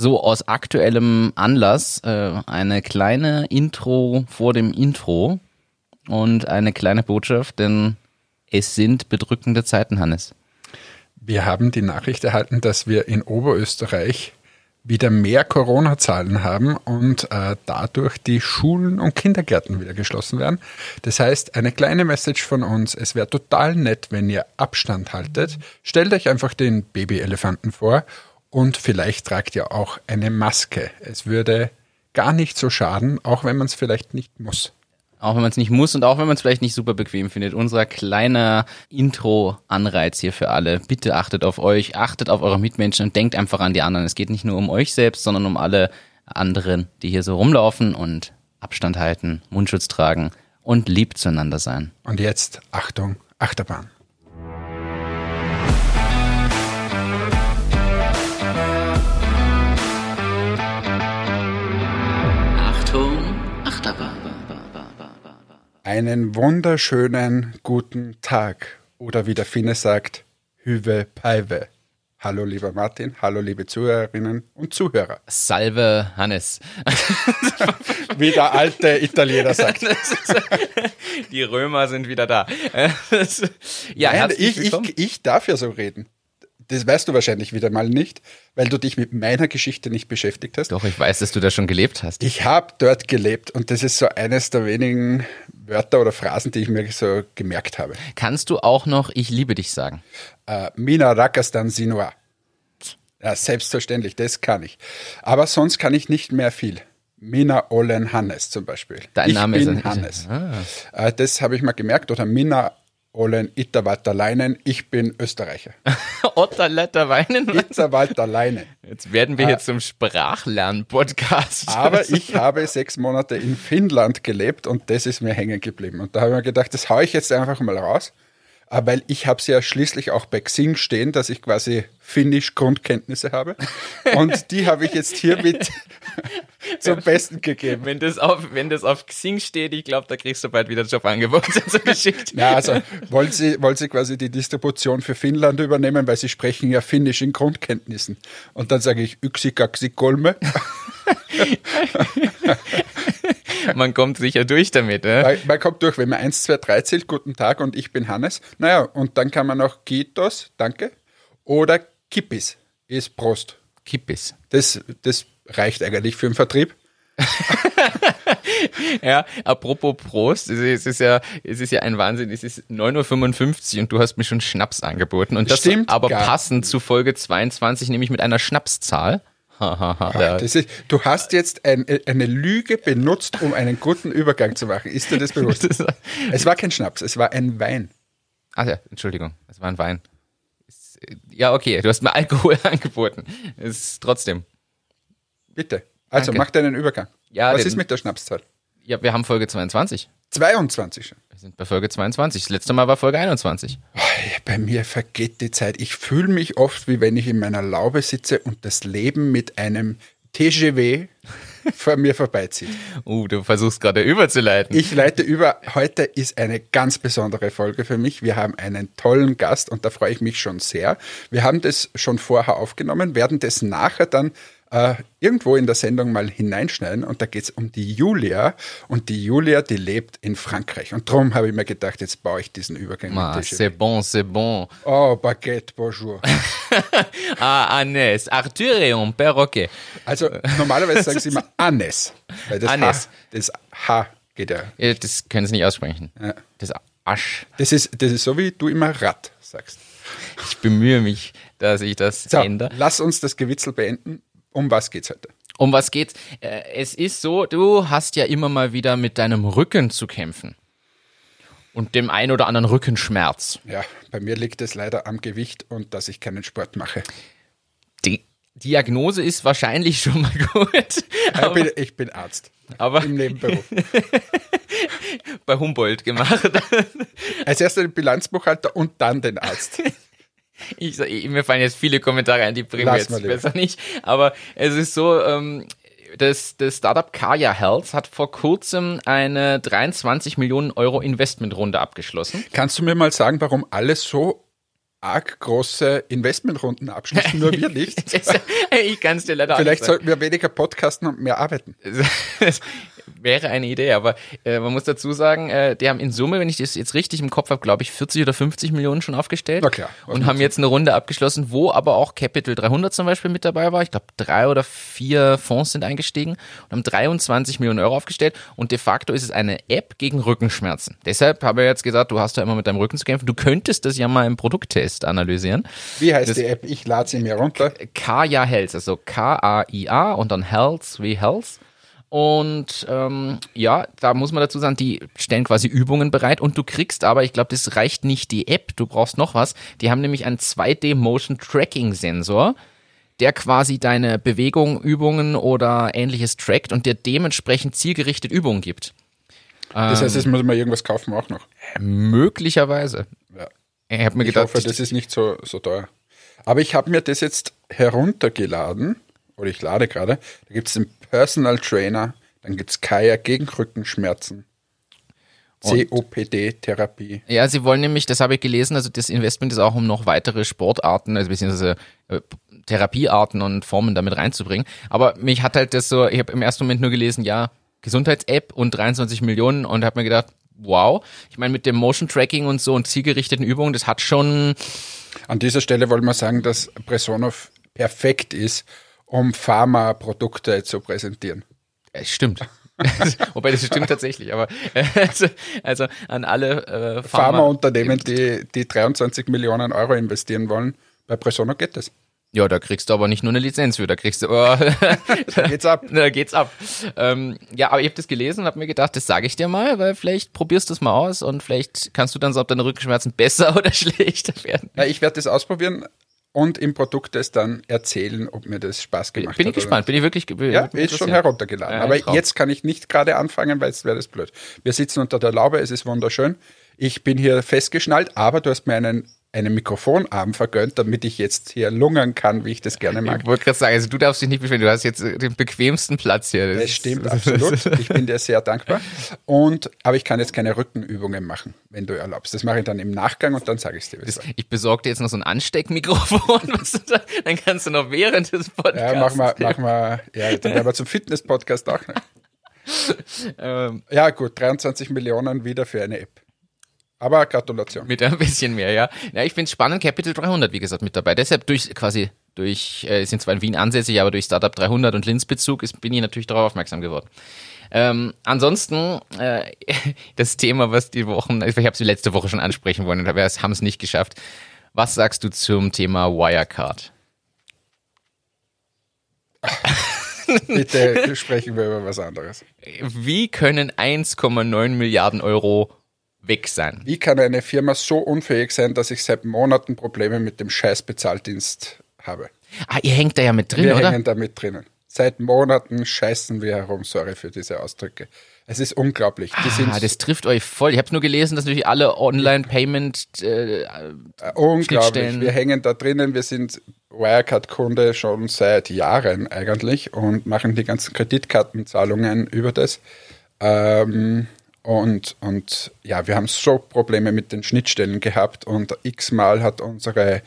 so aus aktuellem Anlass äh, eine kleine Intro vor dem Intro und eine kleine Botschaft, denn es sind bedrückende Zeiten, Hannes. Wir haben die Nachricht erhalten, dass wir in Oberösterreich wieder mehr Corona-Zahlen haben und äh, dadurch die Schulen und Kindergärten wieder geschlossen werden. Das heißt, eine kleine Message von uns, es wäre total nett, wenn ihr Abstand haltet. Stellt euch einfach den Babyelefanten vor und vielleicht tragt ihr auch eine Maske. Es würde gar nicht so schaden, auch wenn man es vielleicht nicht muss. Auch wenn man es nicht muss und auch wenn man es vielleicht nicht super bequem findet. Unser kleiner Intro-Anreiz hier für alle. Bitte achtet auf euch, achtet auf eure Mitmenschen und denkt einfach an die anderen. Es geht nicht nur um euch selbst, sondern um alle anderen, die hier so rumlaufen und Abstand halten, Mundschutz tragen und lieb zueinander sein. Und jetzt, Achtung, Achterbahn. Einen wunderschönen guten Tag. Oder wie der Finne sagt, Hüve Paive. Hallo lieber Martin, hallo liebe Zuhörerinnen und Zuhörer. Salve Hannes. wie der alte Italiener sagt. Die Römer sind wieder da. ja, Nein, ich, ich, ich darf ja so reden. Das weißt du wahrscheinlich wieder mal nicht, weil du dich mit meiner Geschichte nicht beschäftigt hast. Doch, ich weiß, dass du da schon gelebt hast. Ich habe dort gelebt und das ist so eines der wenigen Wörter oder Phrasen, die ich mir so gemerkt habe. Kannst du auch noch Ich liebe dich sagen? Uh, Mina Rakastan Sinua. Ja, selbstverständlich, das kann ich. Aber sonst kann ich nicht mehr viel. Mina Olen Hannes zum Beispiel. Dein ich Name bin ist Hannes. Ah. Uh, das habe ich mal gemerkt. Oder Mina Olen Itterwalter Leinen, ich bin Österreicher. Otterletter Weinen? Itterwalter Leinen. Jetzt werden wir hier ah. zum Sprachlern-Podcast. Aber ich habe sechs Monate in Finnland gelebt und das ist mir hängen geblieben. Und da habe ich mir gedacht, das haue ich jetzt einfach mal raus. Ah, weil ich habe es ja schließlich auch bei Xing stehen, dass ich quasi Finnisch Grundkenntnisse habe. Und die habe ich jetzt hiermit zum Besten gegeben. Wenn das auf, wenn das auf Xing steht, ich glaube, da kriegst du bald wieder Jobangebote so geschickt. Ja, also wollen Sie, wollen Sie quasi die Distribution für Finnland übernehmen, weil Sie sprechen ja Finnisch in Grundkenntnissen. Und dann sage ich Yksikaksikolme. man kommt sicher durch damit. Ne? Man, man, kommt durch, wenn man 1, 2, 3 zählt, guten Tag und ich bin Hannes. Naja, und dann kann man noch Kitos, danke, oder Kippis, ist Prost. Kippis. Das, das reicht eigentlich für den Vertrieb. ja, apropos Prost, es ist ja, es ist ja ein Wahnsinn, es ist 9.55 Uhr und du hast mir schon Schnaps angeboten. Und das Stimmt aber passend zu Folge 22, nämlich mit einer Schnapszahl. das ist, du hast jetzt ein, eine Lüge benutzt, um einen guten Übergang zu machen. Ist dir das bewusst? es war kein Schnaps, es war ein Wein. Ach ja, Entschuldigung, es war ein Wein. Ja, okay, du hast mir Alkohol angeboten. Ist trotzdem. Bitte. Also Danke. mach deinen Übergang. Ja, Was den, ist mit der Schnapszahl? Ja, wir haben Folge 22. 22 schon. Wir sind bei Folge 22. Das letzte Mal war Folge 21. Oh, bei mir vergeht die Zeit. Ich fühle mich oft, wie wenn ich in meiner Laube sitze und das Leben mit einem TGW vor mir vorbeizieht. Uh, du versuchst gerade überzuleiten. Ich leite über. Heute ist eine ganz besondere Folge für mich. Wir haben einen tollen Gast und da freue ich mich schon sehr. Wir haben das schon vorher aufgenommen, werden das nachher dann äh, irgendwo in der Sendung mal hineinschneiden und da geht es um die Julia und die Julia, die lebt in Frankreich und darum habe ich mir gedacht, jetzt baue ich diesen Übergang. Ah, c'est bon, c'est bon. Oh, Baguette, bonjour. ah, Agnès, Arthur et un perroquet. Also normalerweise sagen sie immer Anes, weil das Anes. H, das H geht ja. ja das können sie nicht aussprechen. Ja. Das Asch. Das ist, das ist so, wie du immer Rad sagst. Ich bemühe mich, dass ich das so, ändere. Lass uns das Gewitzel beenden. Um was geht's heute? Um was geht's? Äh, es ist so, du hast ja immer mal wieder mit deinem Rücken zu kämpfen. Und dem ein oder anderen Rückenschmerz. Ja, bei mir liegt es leider am Gewicht und dass ich keinen Sport mache. Die Diagnose ist wahrscheinlich schon mal gut. Ich bin, ich bin Arzt. Aber im Nebenberuf. bei Humboldt gemacht. Als erster den Bilanzbuchhalter und dann den Arzt. Ich, mir fallen jetzt viele Kommentare ein, die bringen wir jetzt besser nicht. Aber es ist so, ähm, das, das Startup Kaya Health hat vor kurzem eine 23 Millionen Euro Investmentrunde abgeschlossen. Kannst du mir mal sagen, warum alles so arg große Investmentrunden abschließen, nur wir nicht. ich kann es dir leider Vielleicht sollten wir weniger podcasten und mehr arbeiten. wäre eine Idee, aber äh, man muss dazu sagen, äh, die haben in Summe, wenn ich das jetzt richtig im Kopf habe, glaube ich 40 oder 50 Millionen schon aufgestellt. Na klar. Und haben jetzt eine Runde abgeschlossen, wo aber auch Capital 300 zum Beispiel mit dabei war. Ich glaube, drei oder vier Fonds sind eingestiegen und haben 23 Millionen Euro aufgestellt. Und de facto ist es eine App gegen Rückenschmerzen. Deshalb habe ich jetzt gesagt, du hast ja immer mit deinem Rücken zu kämpfen. Du könntest das ja mal im Produkttest analysieren. Wie heißt das die App? Ich lade sie mir runter. Kaya Health, also K-A-I-A und dann Health wie Health. Und ähm, ja, da muss man dazu sagen, die stellen quasi Übungen bereit und du kriegst aber, ich glaube, das reicht nicht die App, du brauchst noch was. Die haben nämlich einen 2D Motion Tracking Sensor, der quasi deine Bewegung, Übungen oder ähnliches trackt und dir dementsprechend zielgerichtet Übungen gibt. Das heißt, es muss man irgendwas kaufen auch noch. Möglicherweise. Ja. Ich habe mir Ich gedacht, hoffe, das ist nicht so, so teuer. Aber ich habe mir das jetzt heruntergeladen, oder ich lade gerade. Da gibt es den Personal Trainer, dann gibt es Kaya gegen Rückenschmerzen, COPD-Therapie. Ja, sie wollen nämlich, das habe ich gelesen, also das Investment ist auch, um noch weitere Sportarten, also beziehungsweise äh, Therapiearten und Formen damit reinzubringen. Aber mich hat halt das so, ich habe im ersten Moment nur gelesen, ja, Gesundheits-App und 23 Millionen und habe mir gedacht, wow, ich meine mit dem Motion Tracking und so und zielgerichteten Übungen, das hat schon, An dieser Stelle wollte man sagen, dass Presonov perfekt ist, um Pharmaprodukte zu präsentieren. es stimmt. Wobei das stimmt tatsächlich, aber äh, also, also an alle äh, Pharma Pharmaunternehmen, die, die 23 Millionen Euro investieren wollen, bei Presono geht das. Ja, da kriegst du aber nicht nur eine Lizenz für, da kriegst du, oh, Da geht's ab. da geht's ab. Ähm, ja, aber ich habe das gelesen und habe mir gedacht, das sage ich dir mal, weil vielleicht probierst du es mal aus und vielleicht kannst du dann so, ob deine Rückenschmerzen besser oder schlechter werden. Ja, ich werde das ausprobieren und im Produkttest dann erzählen, ob mir das Spaß gemacht Bin hat. ich gespannt, bin ich wirklich nicht. Ja, ist schon heruntergeladen. Ja, Aber auch. jetzt kann ich nicht gerade anfangen, weil jetzt wäre das blöd. Wir sitzen unter der Laube, es ist wunderschön. Ich bin hier festgeschnallt, aber du hast mir einen, einen Mikrofonarm vergönnt, damit ich jetzt hier lungern kann, wie ich das gerne mag. Ich wollte gerade sagen, also du darfst dich nicht beschweren, du hast jetzt äh, den bequemsten Platz hier. Das stimmt absolut. Ich bin dir sehr dankbar. Und, aber ich kann jetzt keine Rückenübungen machen, wenn du erlaubst. Das mache ich dann im Nachgang und dann sage ich es dir. Das, ich besorge dir jetzt noch so ein Ansteckmikrofon, da, dann kannst du noch während des Podcasts. Ja, mach mal, mach mal, ja, dann werden wir zum Fitness-Podcast auch. Ne? ähm, Ja, gut, 23 Millionen wieder für eine App. Aber Gratulation. mit ein bisschen mehr, ja. Ja, ich finde es spannend, Capital 300, wie gesagt, mit dabei. Deshalb durch quasi durch, äh, sind zwar in Wien ansässig, aber durch Startup 300 und Linz-Bezug bin ich natürlich darauf aufmerksam geworden. Ähm, ansonsten, äh, das Thema, was die Wochen, ich habe es letzte Woche schon ansprechen wollen, aber wir haben es nicht geschafft. Was sagst du zum Thema Wirecard? Bitte sprechen wir über was anderes. Wie können 1,9 Milliarden Euro weg sein? Wie kann eine Firma so unfähig sein, dass ich seit Monaten Probleme mit dem scheiß Bezahldienst habe? Ah, ihr hängt da ja mit drin, wir oder? hängen da mit drinnen. Seit Monaten scheißen wir herum, sorry für diese Ausdrücke. Es ist unglaublich. Ah, das trifft euch voll. Ich habe nur gelesen, dass natürlich alle Online-Payment äh, Äh, Unglaublich. Wir hängen da drinnen. Wir sind Wirecard-Kunde schon seit Jahren eigentlich und machen die ganzen Kreditkartenzahlungen über das. Ähm, und, und ja, wir haben so Probleme mit den Schnittstellen gehabt und x-mal hat unsere,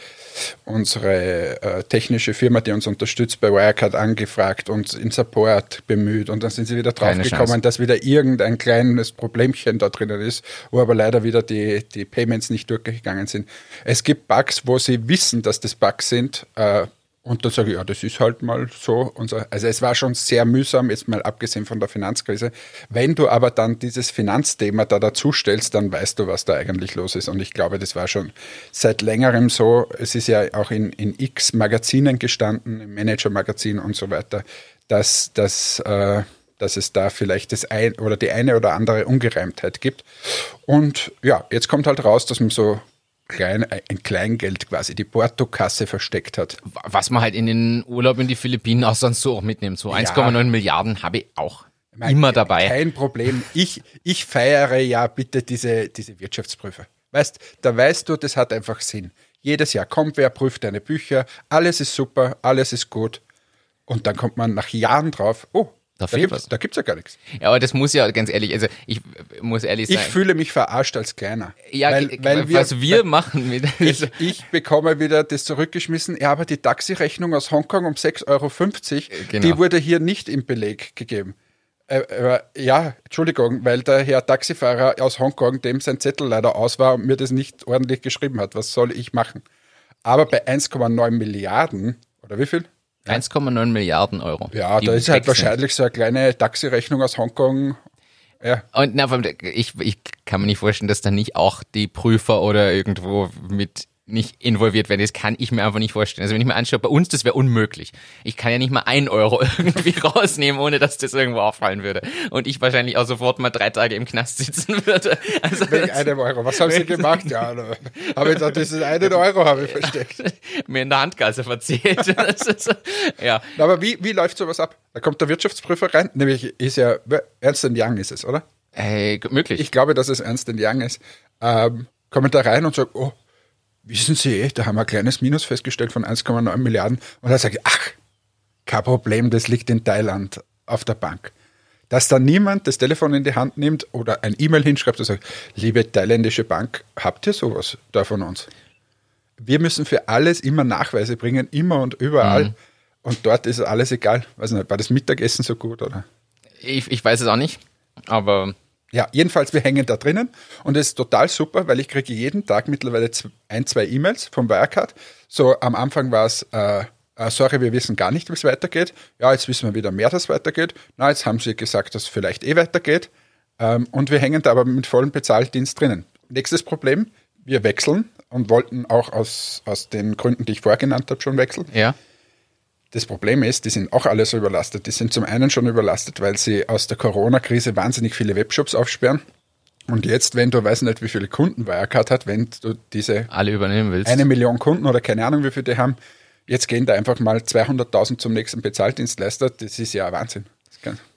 unsere äh, technische Firma, die uns unterstützt, bei Wirecard angefragt und in Support bemüht und dann sind sie wieder draufgekommen, dass wieder irgendein kleines Problemchen da drinnen ist, wo aber leider wieder die, die Payments nicht durchgegangen sind. Es gibt Bugs, wo sie wissen, dass das Bugs sind, äh, und dann sage ich, ja, das ist halt mal so. Unser, also es war schon sehr mühsam, jetzt mal abgesehen von der Finanzkrise. Wenn du aber dann dieses Finanzthema da dazu stellst, dann weißt du, was da eigentlich los ist. Und ich glaube, das war schon seit längerem so. Es ist ja auch in, in x Magazinen gestanden, im Manager-Magazin und so weiter, dass, dass, äh, dass es da vielleicht das ein oder die eine oder andere Ungereimtheit gibt. Und ja, jetzt kommt halt raus, dass man so klein, ein Kleingeld quasi die Portokasse versteckt hat. was man halt in den Urlaub in die Philippinen auch sonst so auch mitnimmt. So 1,9 Milliarden habe ich auch immer dabei. Kein Problem. Ich, ich feiere ja bitte diese, diese Wirtschaftsprüfer. Weißt, da weißt du, das hat einfach Sinn. Jedes Jahr kommt wer, prüft deine Bücher, alles ist super, alles ist gut. Und dann kommt man nach Jahren drauf, oh, Da Da gibt da gibt's ja gar nichts. Ja, aber das muss ja ganz ehrlich, also ich muss ehrlich Ich sagen. fühle mich verarscht als Kleiner. ja, weil, weil wir, was wir machen mit ich, ich bekomme wieder das zurückgeschmissen. Ja, aber die Taxirechnung aus Hongkong um 6,50 Euro, genau. die wurde hier nicht im Beleg gegeben. Äh, äh, ja, Entschuldigung, weil der Herr Taxifahrer aus Hongkong, dem sein Zettel leider aus war und mir das nicht ordentlich geschrieben hat. Was soll ich machen? Aber bei 1,9 Milliarden, oder wie viel? 1,9 Milliarden Euro. Ja, da ist halt wahrscheinlich so eine kleine Taxirechnung aus Hongkong. Ja, Und na, ich, ich kann mir nicht vorstellen, dass da nicht auch die Prüfer oder irgendwo mit nicht involviert werden. Das kann ich mir einfach nicht vorstellen. Also wenn ich mir anschaue, bei uns, das wäre unmöglich. Ich kann ja nicht mal ein Euro irgendwie rausnehmen, ohne dass das irgendwo auffallen würde. Und ich wahrscheinlich auch sofort mal drei Tage im Knast sitzen würde. Also wegen einem Euro. Was haben Sie gemacht? Ja, da habe ich gesagt, dieses einen Euro habe ich versteckt. mir in der Handkasse verzählt. Ist, ja. Aber wie, wie läuft sowas ab? Da kommt der Wirtschaftsprüfer rein, nämlich ist ja, Ernst Young ist es, oder? Hey, möglich. Ich glaube, dass es Ernst Young ist. Ähm, kommen da rein und sagen, oh, wissen Sie, da haben wir ein kleines Minus festgestellt von 1,9 Milliarden. Und dann sage ich, ach, kein Problem, das liegt in Thailand auf der Bank. Dass da niemand das Telefon in die Hand nimmt oder ein E-Mail hinschreibt und sagt, liebe thailändische Bank, habt ihr sowas da von uns? Wir müssen für alles immer Nachweise bringen, immer und überall. Und dort ist alles egal. Weiß nicht, war das Mittagessen so gut oder? ich, ich weiß es auch nicht, aber Ja, jedenfalls, wir hängen da drinnen und es ist total super, weil ich kriege jeden Tag mittlerweile ein, zwei E-Mails vom Wirecard. So am Anfang war es, äh, äh, sorry, wir wissen gar nicht, wie es weitergeht. Ja, jetzt wissen wir wieder mehr, dass es weitergeht. Na, jetzt haben sie gesagt, dass es vielleicht eh weitergeht. Ähm, und wir hängen da aber mit vollem Bezahldienst drinnen. Nächstes Problem, wir wechseln und wollten auch aus, aus den Gründen, die ich vorher genannt habe, schon wechseln. ja. Das Problem ist, die sind auch alle so überlastet. Die sind zum einen schon überlastet, weil sie aus der Corona-Krise wahnsinnig viele Webshops aufsperren. Und jetzt, wenn du, weiß nicht, wie viele Kunden Wirecard hat, wenn du diese alle übernehmen willst. eine Million Kunden oder keine Ahnung, wie viele die haben, jetzt gehen da einfach mal 200.000 zum nächsten Bezahldienstleister. Das ist ja Wahnsinn.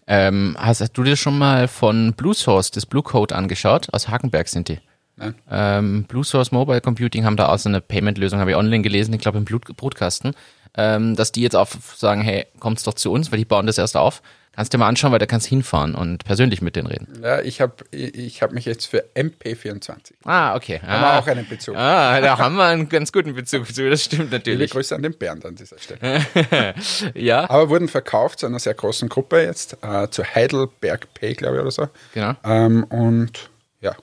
Ähm, hast, hast du dir schon mal von Blue Source das Blue Code angeschaut? Aus Hagenberg sind die. Nein. Ähm, Blue Source Mobile Computing haben da auch so eine Payment-Lösung, habe ich online gelesen, ich glaube im Brutkasten, ähm, dass die jetzt auch sagen, hey, kommt's doch zu uns, weil die bauen das erst auf. Kannst dir mal anschauen, weil da kannst hinfahren und persönlich mit denen reden. Ja, ich habe ich hab mich jetzt für MP24. Ah, okay. Haben ah, wir auch einen Bezug. Ah, da haben wir einen ganz guten Bezug zu, das stimmt Liebe natürlich. Grüße an den Bernd an dieser Stelle. ja, Aber wurden verkauft zu einer sehr großen Gruppe jetzt, äh, zu Heidelberg Pay, glaube ich, oder so. genau. Ähm, und ja,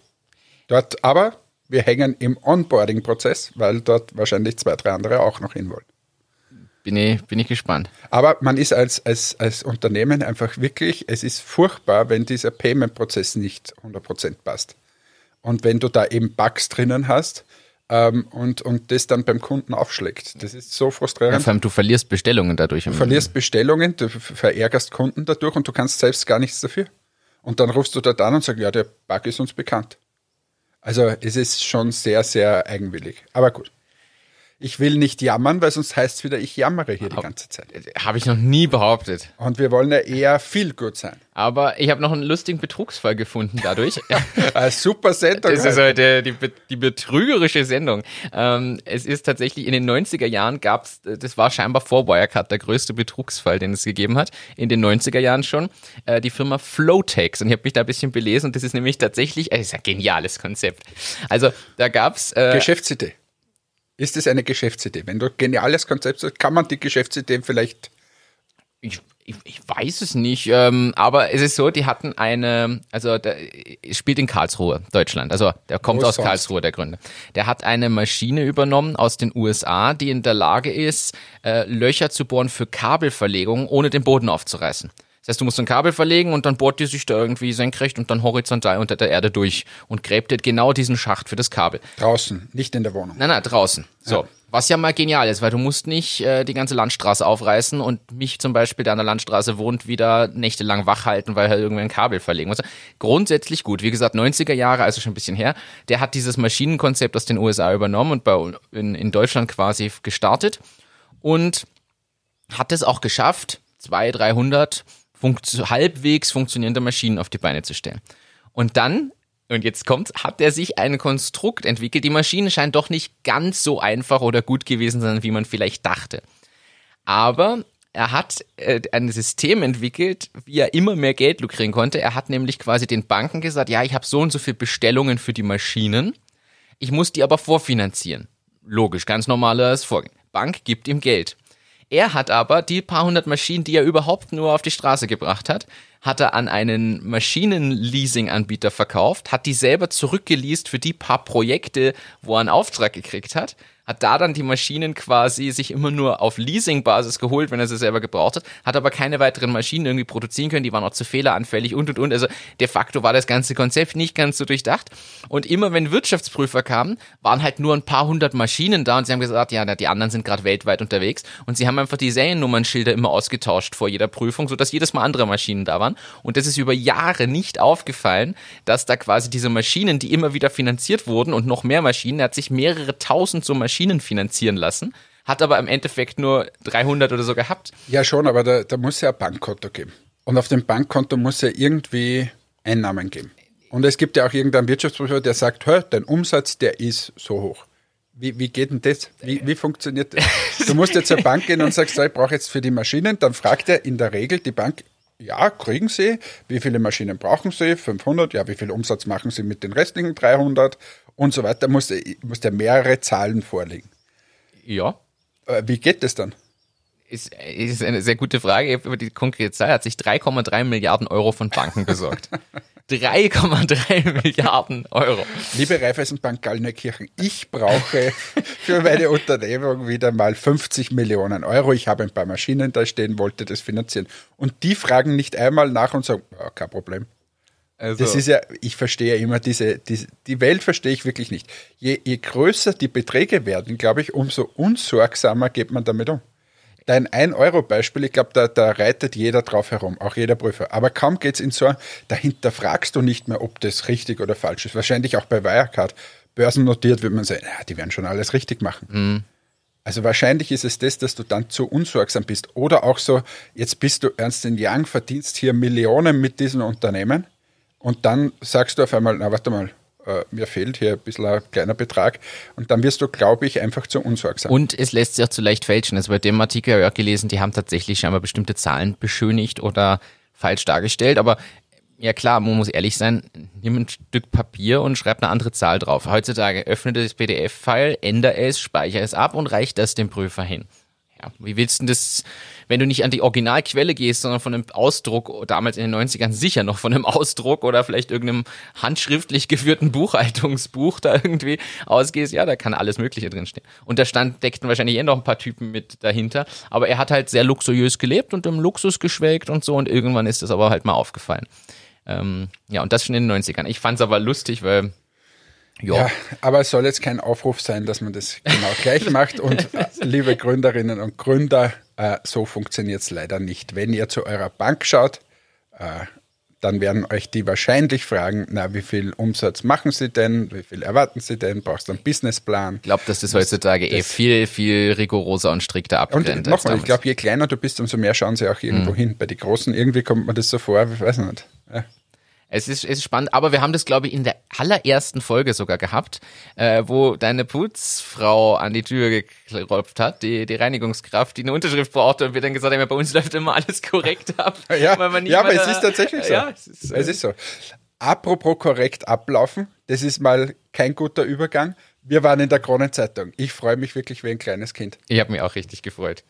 dort, aber wir hängen im Onboarding-Prozess, weil dort wahrscheinlich zwei, drei andere auch noch hin wollen. Bin ich, bin ich gespannt. Aber man ist als, als, als Unternehmen einfach wirklich, es ist furchtbar, wenn dieser Payment-Prozess nicht 100% passt. Und wenn du da eben Bugs drinnen hast ähm, und, und das dann beim Kunden aufschlägt. Das ist so Ja, frustrierend. vor allem, du verlierst Bestellungen dadurch. Du verlierst Bestellungen, du ver- verärgerst Kunden dadurch und du kannst selbst gar nichts dafür. Und dann rufst du dort an und sagst, ja, der Bug ist uns bekannt. Also es ist schon sehr, sehr eigenwillig. Aber gut. Ich will nicht jammern, weil sonst heißt es wieder, ich jammere hier die ganze Zeit. Habe ich noch nie behauptet. Und wir wollen ja eher viel gut sein. Aber ich habe noch einen lustigen Betrugsfall gefunden dadurch. Super Sendung. Das ist heute. die, die betrügerische Sendung. Ähm, es ist tatsächlich in den 90er Jahren gab's, äh, das war scheinbar vor Wirecard der größte Betrugsfall, den es gegeben hat. In den 90er Jahren schon. Äh, die Firma Flowtex. Und ich habe mich da ein bisschen belesen und das ist nämlich tatsächlich, äh, das ist ein geniales Konzept. Also da gab's äh, Geschäftsidee. Ist es eine Geschäftsidee? Wenn du ein geniales Konzept hast, kann man die Geschäftsidee vielleicht. Ich, ich, ich weiß es nicht, ähm, aber es ist so, die hatten eine, also der spielt in Karlsruhe, Deutschland. Also der kommt Wo aus sonst? Karlsruhe, der Gründer. Der hat eine Maschine übernommen aus den USA, die in der Lage ist, äh, Löcher zu bohren für Kabelverlegungen, ohne den Boden aufzureißen. Das heißt, du musst ein Kabel verlegen und dann bohrt die sich da irgendwie senkrecht und dann horizontal unter der Erde durch und gräbt dir genau diesen Schacht für das Kabel. Draußen, nicht in der Wohnung. Nein, nein, draußen. So. Was ja mal genial ist, weil du musst nicht äh, die ganze Landstraße aufreißen und mich zum Beispiel, der an der Landstraße wohnt, wieder nächtelang wach halten, weil er irgendwie ein Kabel verlegen muss. Grundsätzlich gut. Wie gesagt, 90er Jahre, also schon ein bisschen her. Der hat dieses Maschinenkonzept aus den USA übernommen und bei, in, in Deutschland quasi gestartet und hat es auch geschafft, 200, 300 funkt halbwegs funktionierende Maschinen auf die Beine zu stellen. Und dann, und jetzt kommt's, hat er sich ein Konstrukt entwickelt. Die Maschine scheint doch nicht ganz so einfach oder gut gewesen zu sein, wie man vielleicht dachte. Aber er hat äh, ein System entwickelt, wie er immer mehr Geld lukrieren konnte. Er hat nämlich quasi den Banken gesagt, ja, ich habe so und so viele Bestellungen für die Maschinen, ich muss die aber vorfinanzieren. Logisch, ganz normales Vorgehen. Bank gibt ihm Geld. Er hat aber die paar hundert Maschinen, die er überhaupt nur auf die Straße gebracht hat, hat er an einen Maschinenleasing-Anbieter verkauft, hat die selber zurückgeleast für die paar Projekte, wo er einen Auftrag gekriegt hat hat da dann die Maschinen quasi sich immer nur auf Leasing-Basis geholt, wenn er sie selber gebraucht hat, hat aber keine weiteren Maschinen irgendwie produzieren können, die waren auch zu fehleranfällig und und und. Also de facto war das ganze Konzept nicht ganz so durchdacht. Und immer wenn Wirtschaftsprüfer kamen, waren halt nur ein paar hundert Maschinen da und sie haben gesagt, ja, die anderen sind gerade weltweit unterwegs und sie haben einfach die Seriennummernschilder immer ausgetauscht vor jeder Prüfung, sodass jedes Mal andere Maschinen da waren. Und das ist über Jahre nicht aufgefallen, dass da quasi diese Maschinen, die immer wieder finanziert wurden und noch mehr Maschinen, er hat sich mehrere tausend so Maschinen Maschinen finanzieren lassen, hat aber im Endeffekt nur 300 oder so gehabt. Ja, schon, aber da, da muss ja ein Bankkonto geben. Und auf dem Bankkonto muss ja irgendwie Einnahmen geben. Und es gibt ja auch irgendeinen Wirtschaftsprüfer, der sagt, hör, dein Umsatz, der ist so hoch. Wie, wie geht denn das? Wie, wie funktioniert das? Du musst jetzt zur Bank gehen und sagst, ich brauche jetzt für die Maschinen. Dann fragt er in der Regel die Bank, ja, kriegen Sie. Wie viele Maschinen brauchen Sie? 500. Ja, wie viel Umsatz machen Sie mit den restlichen 300? Und so weiter, muss, muss der mehrere Zahlen vorlegen. Ja. Äh, wie geht das dann? Ist, ist eine sehr gute Frage. Über die konkrete Zahl hat sich 3,3 Milliarden Euro von Banken besorgt. 3,3 Milliarden Euro. Liebe Raiffeisenbank Gallnerkirchen, ich brauche für meine Unternehmung wieder mal 50 Millionen Euro. Ich habe ein paar Maschinen da stehen, wollte das finanzieren. Und die fragen nicht einmal nach und sagen, ja, kein Problem. Also das ist ja, ich verstehe immer diese, diese, die Welt verstehe ich wirklich nicht. Je, je größer die Beträge werden, glaube ich, umso unsorgsamer geht man damit um. Dein 1-Euro-Beispiel, ich glaube, da, da reitet jeder drauf herum, auch jeder Prüfer. Aber kaum geht es in so, dahinter fragst du nicht mehr, ob das richtig oder falsch ist. Wahrscheinlich auch bei Wirecard. Börsennotiert würde man sagen, ja, die werden schon alles richtig machen. Mhm. Also wahrscheinlich ist es das, dass du dann zu unsorgsam bist. Oder auch so, jetzt bist du Ernst Young, verdienst hier Millionen mit diesem Unternehmen und dann sagst du auf einmal, na warte mal, äh, mir fehlt hier ein bisschen ein kleiner Betrag. Und dann wirst du, glaube ich, einfach zu unsorgsam. Und es lässt sich auch zu leicht fälschen. Also bei dem Artikel habe ich auch gelesen, die haben tatsächlich scheinbar bestimmte Zahlen beschönigt oder falsch dargestellt. Aber ja klar, man muss ehrlich sein, nimm ein Stück Papier und schreib eine andere Zahl drauf. Heutzutage öffne das PDF-File, ändere es, speichere es ab und reich das dem Prüfer hin. Ja, wie willst du das, wenn du nicht an die Originalquelle gehst, sondern von einem Ausdruck, damals in den 90ern sicher noch von einem Ausdruck oder vielleicht irgendeinem handschriftlich geführten Buchhaltungsbuch da irgendwie ausgehst, ja, da kann alles Mögliche drinstehen. Und da stand, deckten wahrscheinlich eh noch ein paar Typen mit dahinter, aber er hat halt sehr luxuriös gelebt und im Luxus geschwelgt und so und irgendwann ist das aber halt mal aufgefallen. Ähm, ja, und das schon in den 90ern. Ich fand's aber lustig, weil ja. ja. aber es soll jetzt kein Aufruf sein, dass man das genau gleich macht. Und äh, liebe Gründerinnen und Gründer, äh, so funktioniert es leider nicht. Wenn ihr zu eurer Bank schaut, äh, dann werden euch die wahrscheinlich fragen, na, wie viel Umsatz machen sie denn? Wie viel erwarten sie denn? Brauchst du einen Businessplan? Ich glaube, dass das heutzutage das, eh viel, viel rigoroser und strikter abgrenzt. Und nochmal, ich glaube, je kleiner du bist, umso mehr schauen sie auch irgendwo mhm. hin. Bei den Großen, irgendwie kommt man das so vor, ich weiß nicht. Ja. Es ist, es ist spannend, aber wir haben das, glaube ich, in der allerersten Folge sogar gehabt, äh, wo deine Putzfrau an die Tür geklopft hat, die, die Reinigungskraft, die eine Unterschrift brauchte und wir dann gesagt haben, ja, bei uns läuft immer alles korrekt ab. ja, ja aber es ist tatsächlich so. Ja, es, ist, es ist so. Apropos korrekt ablaufen, das ist mal kein guter Übergang. Wir waren in der Kronenzeitung. Ich freue mich wirklich wie ein kleines Kind. Ich habe mich auch richtig gefreut.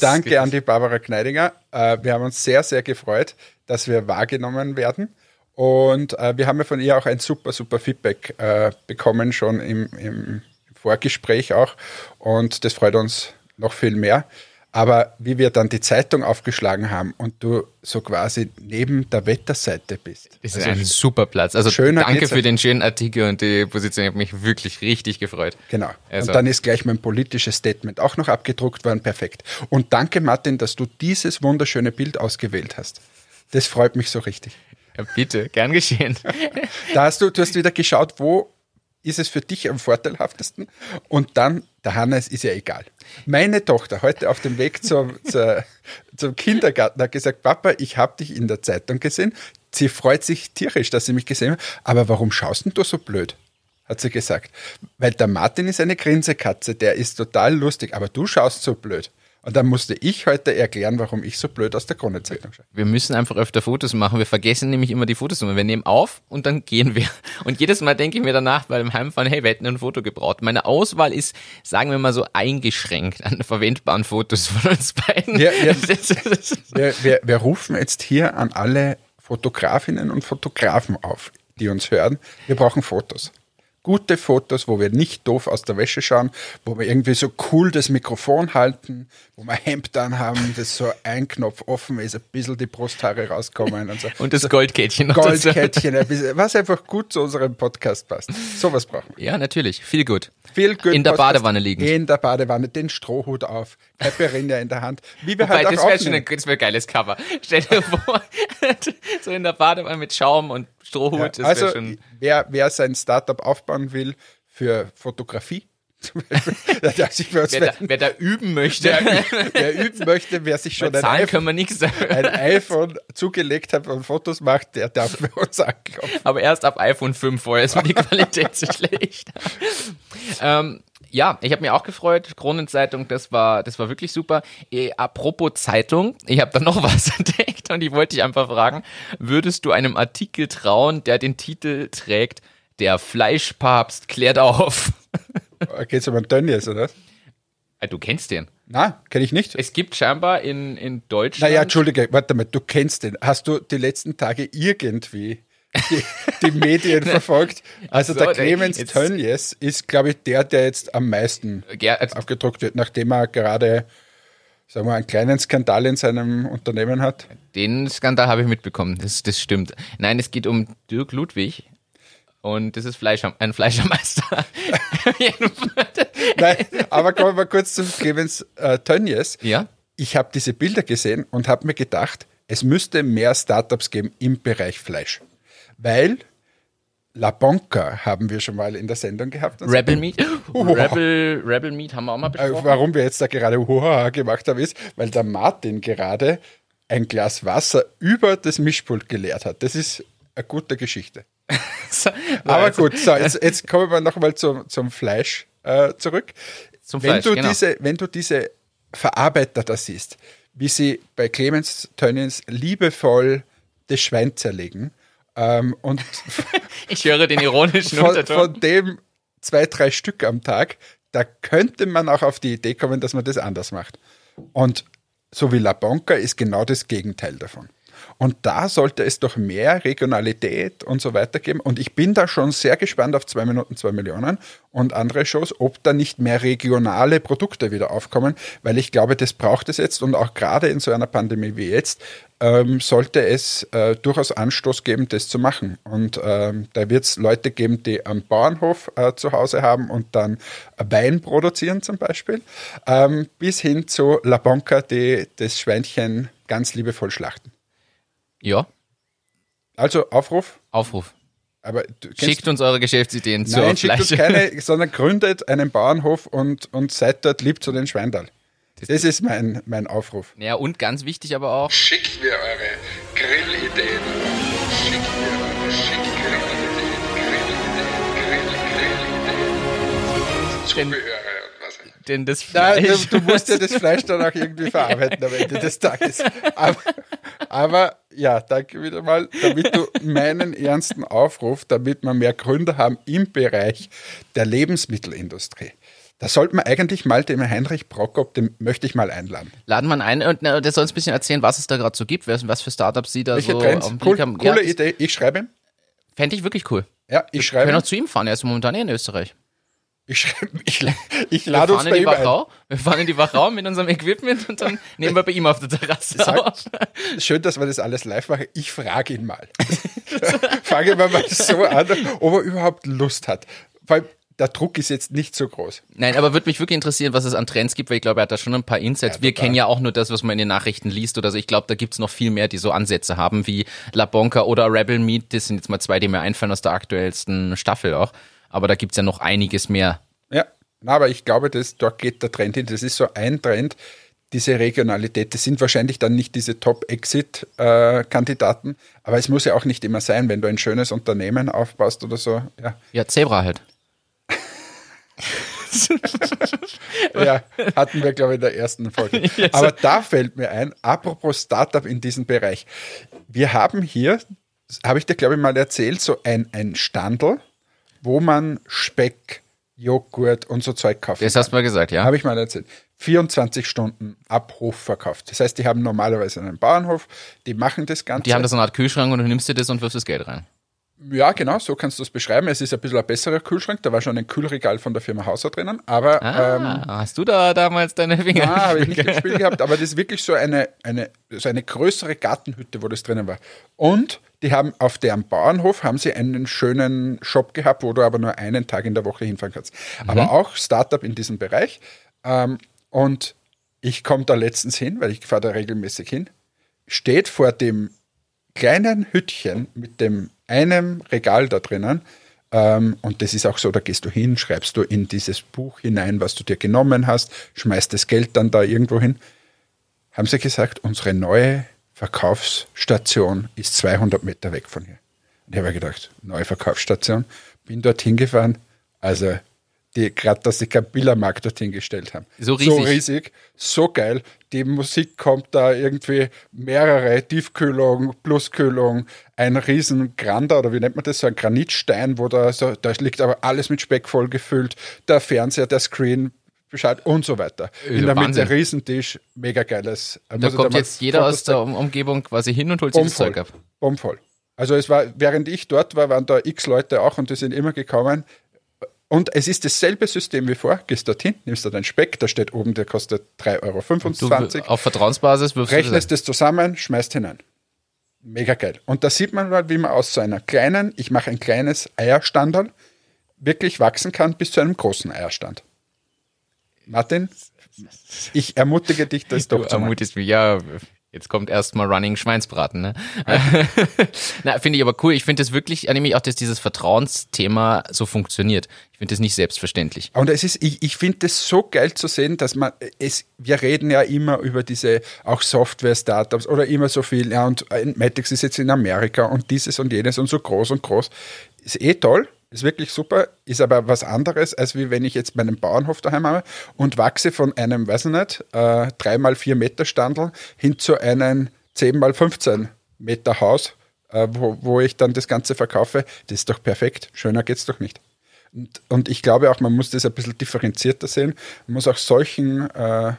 Danke an die Barbara Kneidinger. Äh, wir haben uns sehr, sehr gefreut, dass wir wahrgenommen werden. Und äh, wir haben ja von ihr auch ein super, super Feedback äh, bekommen, schon im, im, Vorgespräch auch. Und das freut uns noch viel mehr. Aber wie wir dann die Zeitung aufgeschlagen haben und du so quasi neben der Wetterseite bist. Das ist also ein super Platz. Also danke für den schönen Artikel und die Position. Ich habe mich wirklich richtig gefreut. Genau. Also. Und dann ist gleich mein politisches Statement auch noch abgedruckt worden. Perfekt. Und danke, Martin, dass du dieses wunderschöne Bild ausgewählt hast. Das freut mich so richtig. Ja, bitte, gern geschehen. Da hast du, du hast wieder geschaut, wo ist es für dich am vorteilhaftesten? Und dann, der Hannes ist ja egal. Meine Tochter heute auf dem Weg zum, zur, zum Kindergarten hat gesagt, Papa, ich habe dich in der Zeitung gesehen. Sie freut sich tierisch, dass sie mich gesehen hat. Aber warum schaust denn du so blöd? Hat sie gesagt. Weil der Martin ist eine Grinsekatze, der ist total lustig, aber du schaust so blöd. Und dann musste ich heute erklären, warum ich so blöd aus der Krone-Zeitung schaue. Wir müssen einfach öfter Fotos machen. Wir vergessen nämlich immer die Fotos. Wir nehmen auf und dann gehen wir. Und jedes Mal denke ich mir danach beim Heimfahren, hey, wir hätten ein Foto gebraucht. Meine Auswahl ist, sagen wir mal so, eingeschränkt an verwendbaren Fotos von uns beiden. Wir, wir, wir, wir, wir rufen jetzt hier an alle Fotografinnen und Fotografen auf, die uns hören. Wir brauchen Fotos gute Fotos, wo wir nicht doof aus der Wäsche schauen, wo wir irgendwie so cool das Mikrofon halten, wo wir Hemd dann haben, das so ein Knopf offen ist, ein bisschen die Brusthaare rauskommen und so. Und das Goldkettchen noch Goldkettchen, ein bisschen, was einfach gut zu unserem Podcast passt. Sowas brauchen wir. Ja, natürlich. Viel gut. Viel gut. In der Badewanne liegen. In der Badewanne, den Strohhut auf, Caipirinha in der Hand. Wie wir Wobei, halt auch das wäre schon ein, das wär ein geiles Cover. Stell dir vor, so in der Badewanne mit Schaum und Strohhut. Ja, also, wer, wer sein Startup aufbauen will für Fotografie, wer, da, wer, da, üben möchte. Wer, wer üben möchte, wer sich schon ein iPhone, ein iPhone, zugelegt hat und Fotos macht, der darf bei uns anklopfen. Aber erst ab iPhone 5, vorher ist mir die Qualität zu schlecht. ähm, ja, ich habe mich auch gefreut. Kronenzeitung, das war, das war wirklich super. E, apropos Zeitung, ich habe da noch was entdeckt und ich wollte dich einfach fragen, würdest du einem Artikel trauen, der den Titel trägt, der Fleischpapst klärt auf? Geht es um einen Tönnies, oder? Ah, du kennst den. Na, kenne ich nicht. Es gibt scheinbar in, in Deutschland. Naja, Entschuldige, warte mal, du kennst den. Hast du die letzten Tage irgendwie die, die Medien verfolgt? Also so, der Clemens jetzt, Tönnies ist, glaube ich, der, der jetzt am meisten ja, also aufgedruckt wird, nachdem er gerade sagen wir, einen kleinen Skandal in seinem Unternehmen hat. Den Skandal habe ich mitbekommen, das, das stimmt. Nein, es geht um Dirk Ludwig, und das ist Fleischer, ein Fleischermeister. Nein, aber kommen wir mal kurz zum Clemens äh, Tönnies. Ja. Ich habe diese Bilder gesehen und habe mir gedacht, es müsste mehr Startups geben im Bereich Fleisch. Weil La Bonca haben wir schon mal in der Sendung gehabt. Rebel Meat? Rebel, Rebel Meat haben wir auch mal äh, besprochen. Warum wir jetzt da gerade Uhaha gemacht haben, ist, weil der Martin gerade ein Glas Wasser über das Mischpult geleert hat. Das ist eine gute Geschichte. Aber gut, so, jetzt, jetzt kommen wir nochmal zum, zum Fleisch äh, zurück. Zum wenn, Fleisch, du genau. diese, wenn du diese Verarbeiter da siehst, wie sie bei Clemens Tönnies liebevoll das Schwein zerlegen ähm, und ich höre den ironischen von, Unterton. Von dem zwei, drei Stück am Tag, da könnte man auch auf die Idee kommen, dass man das anders macht. Und so wie La Bonca ist genau das Gegenteil davon. Und da sollte es doch mehr Regionalität und so weiter geben. Und ich bin da schon sehr gespannt auf zwei Minuten, zwei Millionen und andere Shows, ob da nicht mehr regionale Produkte wieder aufkommen, weil ich glaube, das braucht es jetzt und auch gerade in so einer Pandemie wie jetzt ähm, sollte es äh, durchaus Anstoß geben, das zu machen. Und ähm, da wird es Leute geben, die am Bauernhof äh, zu Hause haben und dann Wein produzieren zum Beispiel, ähm, bis hin zu La Bonca, die das Schweinchen ganz liebevoll schlachten. Ja. Also Aufruf. Aufruf. Aber schickt uns eure Geschäftsideen zu Nein, schickt uns keine, sondern gründet einen Bauernhof und, und seid dort lieb zu den Schweindal. Das, das ist mein, mein Aufruf. Ja, und ganz wichtig aber auch. Schickt mir eure Grillideen. Schickt mir eure schickt Grillideen. Grillideen, Grillideen. Zubehöre denn das Fleisch. Nein, du, du, musst ja das Fleisch dann auch irgendwie verarbeiten am Ende des Tages. Aber, aber ja, danke wieder mal, damit du meinen ernsten Aufruf, damit wir mehr Gründer haben im Bereich der Lebensmittelindustrie. Da sollte man eigentlich mal den Heinrich Prokop, den möchte ich mal einladen. Laden wir ein und der soll uns ein bisschen erzählen, was es da gerade so gibt, was für Startups sie da Welche so Trends? auf dem cool, haben. Coole ja, Idee, ich schreibe. Fände ich wirklich cool. Ja, ich schreibe. Wir können auch zu ihm fahren, er ist momentan in Österreich. Ich, ich, ich lade uns bei ihm Wachau, Wir fahren in die Wachau mit unserem Equipment und dann nehmen wir bei ihm auf der Terrasse Sag, auf. Schön, dass wir das alles live machen. Ich frage ihn mal. Fange wir mal so an, ob er überhaupt Lust hat. Weil der Druck ist jetzt nicht so groß. Nein, aber würde mich wirklich interessieren, was es an Trends gibt, weil ich glaube, er hat da schon ein paar Insights. Ja, wir kennen ja auch nur das, was man in den Nachrichten liest oder so. Ich glaube, da gibt es noch viel mehr, die so Ansätze haben, wie La Bonca oder Rebel Meat. Das sind jetzt mal zwei, die mir einfallen aus der aktuellsten Staffel auch aber da gibt es ja noch einiges mehr. Ja, aber ich glaube, dass dort geht der Trend hin. Das ist so ein Trend, diese Regionalität. Das sind wahrscheinlich dann nicht diese Top-Exit-Kandidaten, aber es muss ja auch nicht immer sein, wenn du ein schönes Unternehmen aufbaust oder so. Ja, ja Zebra halt. ja, hatten wir, glaube ich, in der ersten Folge. Aber da fällt mir ein, apropos Startup in diesem Bereich. Wir haben hier, habe ich dir, glaube ich, mal erzählt, so ein, ein Standel, wo man Speck, Joghurt und so Zeug kauft. Das hast du mal gesagt, ja. Habe ich mal erzählt. 24 Stunden ab Hof verkauft. Das heißt, die haben normalerweise einen Bauernhof, die machen das Ganze. Die haben da so eine Art Kühlschrank und du nimmst dir das und wirfst das Geld rein. Ja, genau, so kannst du es beschreiben. Es ist ein bisschen ein besserer Kühlschrank. Da war schon ein Kühlregal von der Firma Hauser drinnen. Aber Ah, ähm, hast du da damals deine Finger? Ah, habe ich nicht im Spiel gehabt, aber das ist wirklich so eine, eine, so eine größere Gartenhütte, wo das drinnen war. Und die haben auf deren Bauernhof haben sie einen schönen Shop gehabt, wo du aber nur einen Tag in der Woche hinfahren kannst. Aber auch Startup in diesem Bereich. Ähm, und ich komme da letztens hin, weil ich fahre da regelmäßig hin, steht vor dem kleinen Hüttchen mit dem einem Regal da drinnen. Ähm, und das ist auch so, da gehst du hin, schreibst du in dieses Buch hinein, was du dir genommen hast, schmeißt das Geld dann da irgendwo hin. Haben sie gesagt, unsere neue Verkaufsstation ist 200 Meter weg von hier. Und ich habe gedacht, neue Verkaufsstation, bin dort hingefahren. Also, gerade, dass sie keinen Billermarkt dorthin gestellt haben. So So riesig. riesig, so geil. Die Musik kommt da irgendwie mehrere, Tiefkühlung, Pluskühlung, ein riesen Grander, oder wie nennt man das, so ein Granitstein, wo da so, da liegt aber alles mit Speck voll gefüllt, der Fernseher, der Screen, Bescheid und so weiter. Ja, In der Mitte Wahnsinn. Riesentisch, mega geiles. Da kommt jetzt jeder aus der Um- Umgebung quasi hin und holt sich das. Zeug ab. Bombvoll. Also es war, während ich dort war, waren da x Leute auch und die sind immer gekommen. Und es ist dasselbe System wie vor. Gehst dorthin, nimmst da deinen Speck, da steht oben, der kostet 3,25 Du, Euro. auf Vertrauensbasis wirfst du das Rechnest das zusammen, schmeißt hinein. Mega geil. Und da sieht man mal, wie man aus so einer kleinen, ich mache ein kleines Eierstandal, wirklich wachsen kann bis zu einem großen Eierstand. Martin, ich ermutige dich, das Du doch zu machen. ermutigst mich, ja. Jetzt kommt erstmal Running Schweinsbraten, ne? Na, finde ich aber cool. Ich finde es wirklich, nämlich auch, dass dieses Vertrauensthema so funktioniert. Ich finde das nicht selbstverständlich. Und es ist, ich, ich finde es so geil zu sehen, dass man, es, wir reden ja immer über diese auch Software-Startups oder immer so viel, ja, und Matix ist jetzt in Amerika und dieses und jenes und so groß und groß. Ist eh toll, ist wirklich super, ist aber was anderes, als wie wenn ich jetzt meinen Bauernhof daheim habe und wachse von einem, weiß ich nicht, äh, 3x4 Meter Standel hin zu einem 10x15 Meter Haus, äh, wo, wo ich dann das Ganze verkaufe. Das ist doch perfekt. Schöner geht's doch nicht. Und, und ich glaube auch, man muss das ein bisschen differenzierter sehen. Man muss auch solchen äh,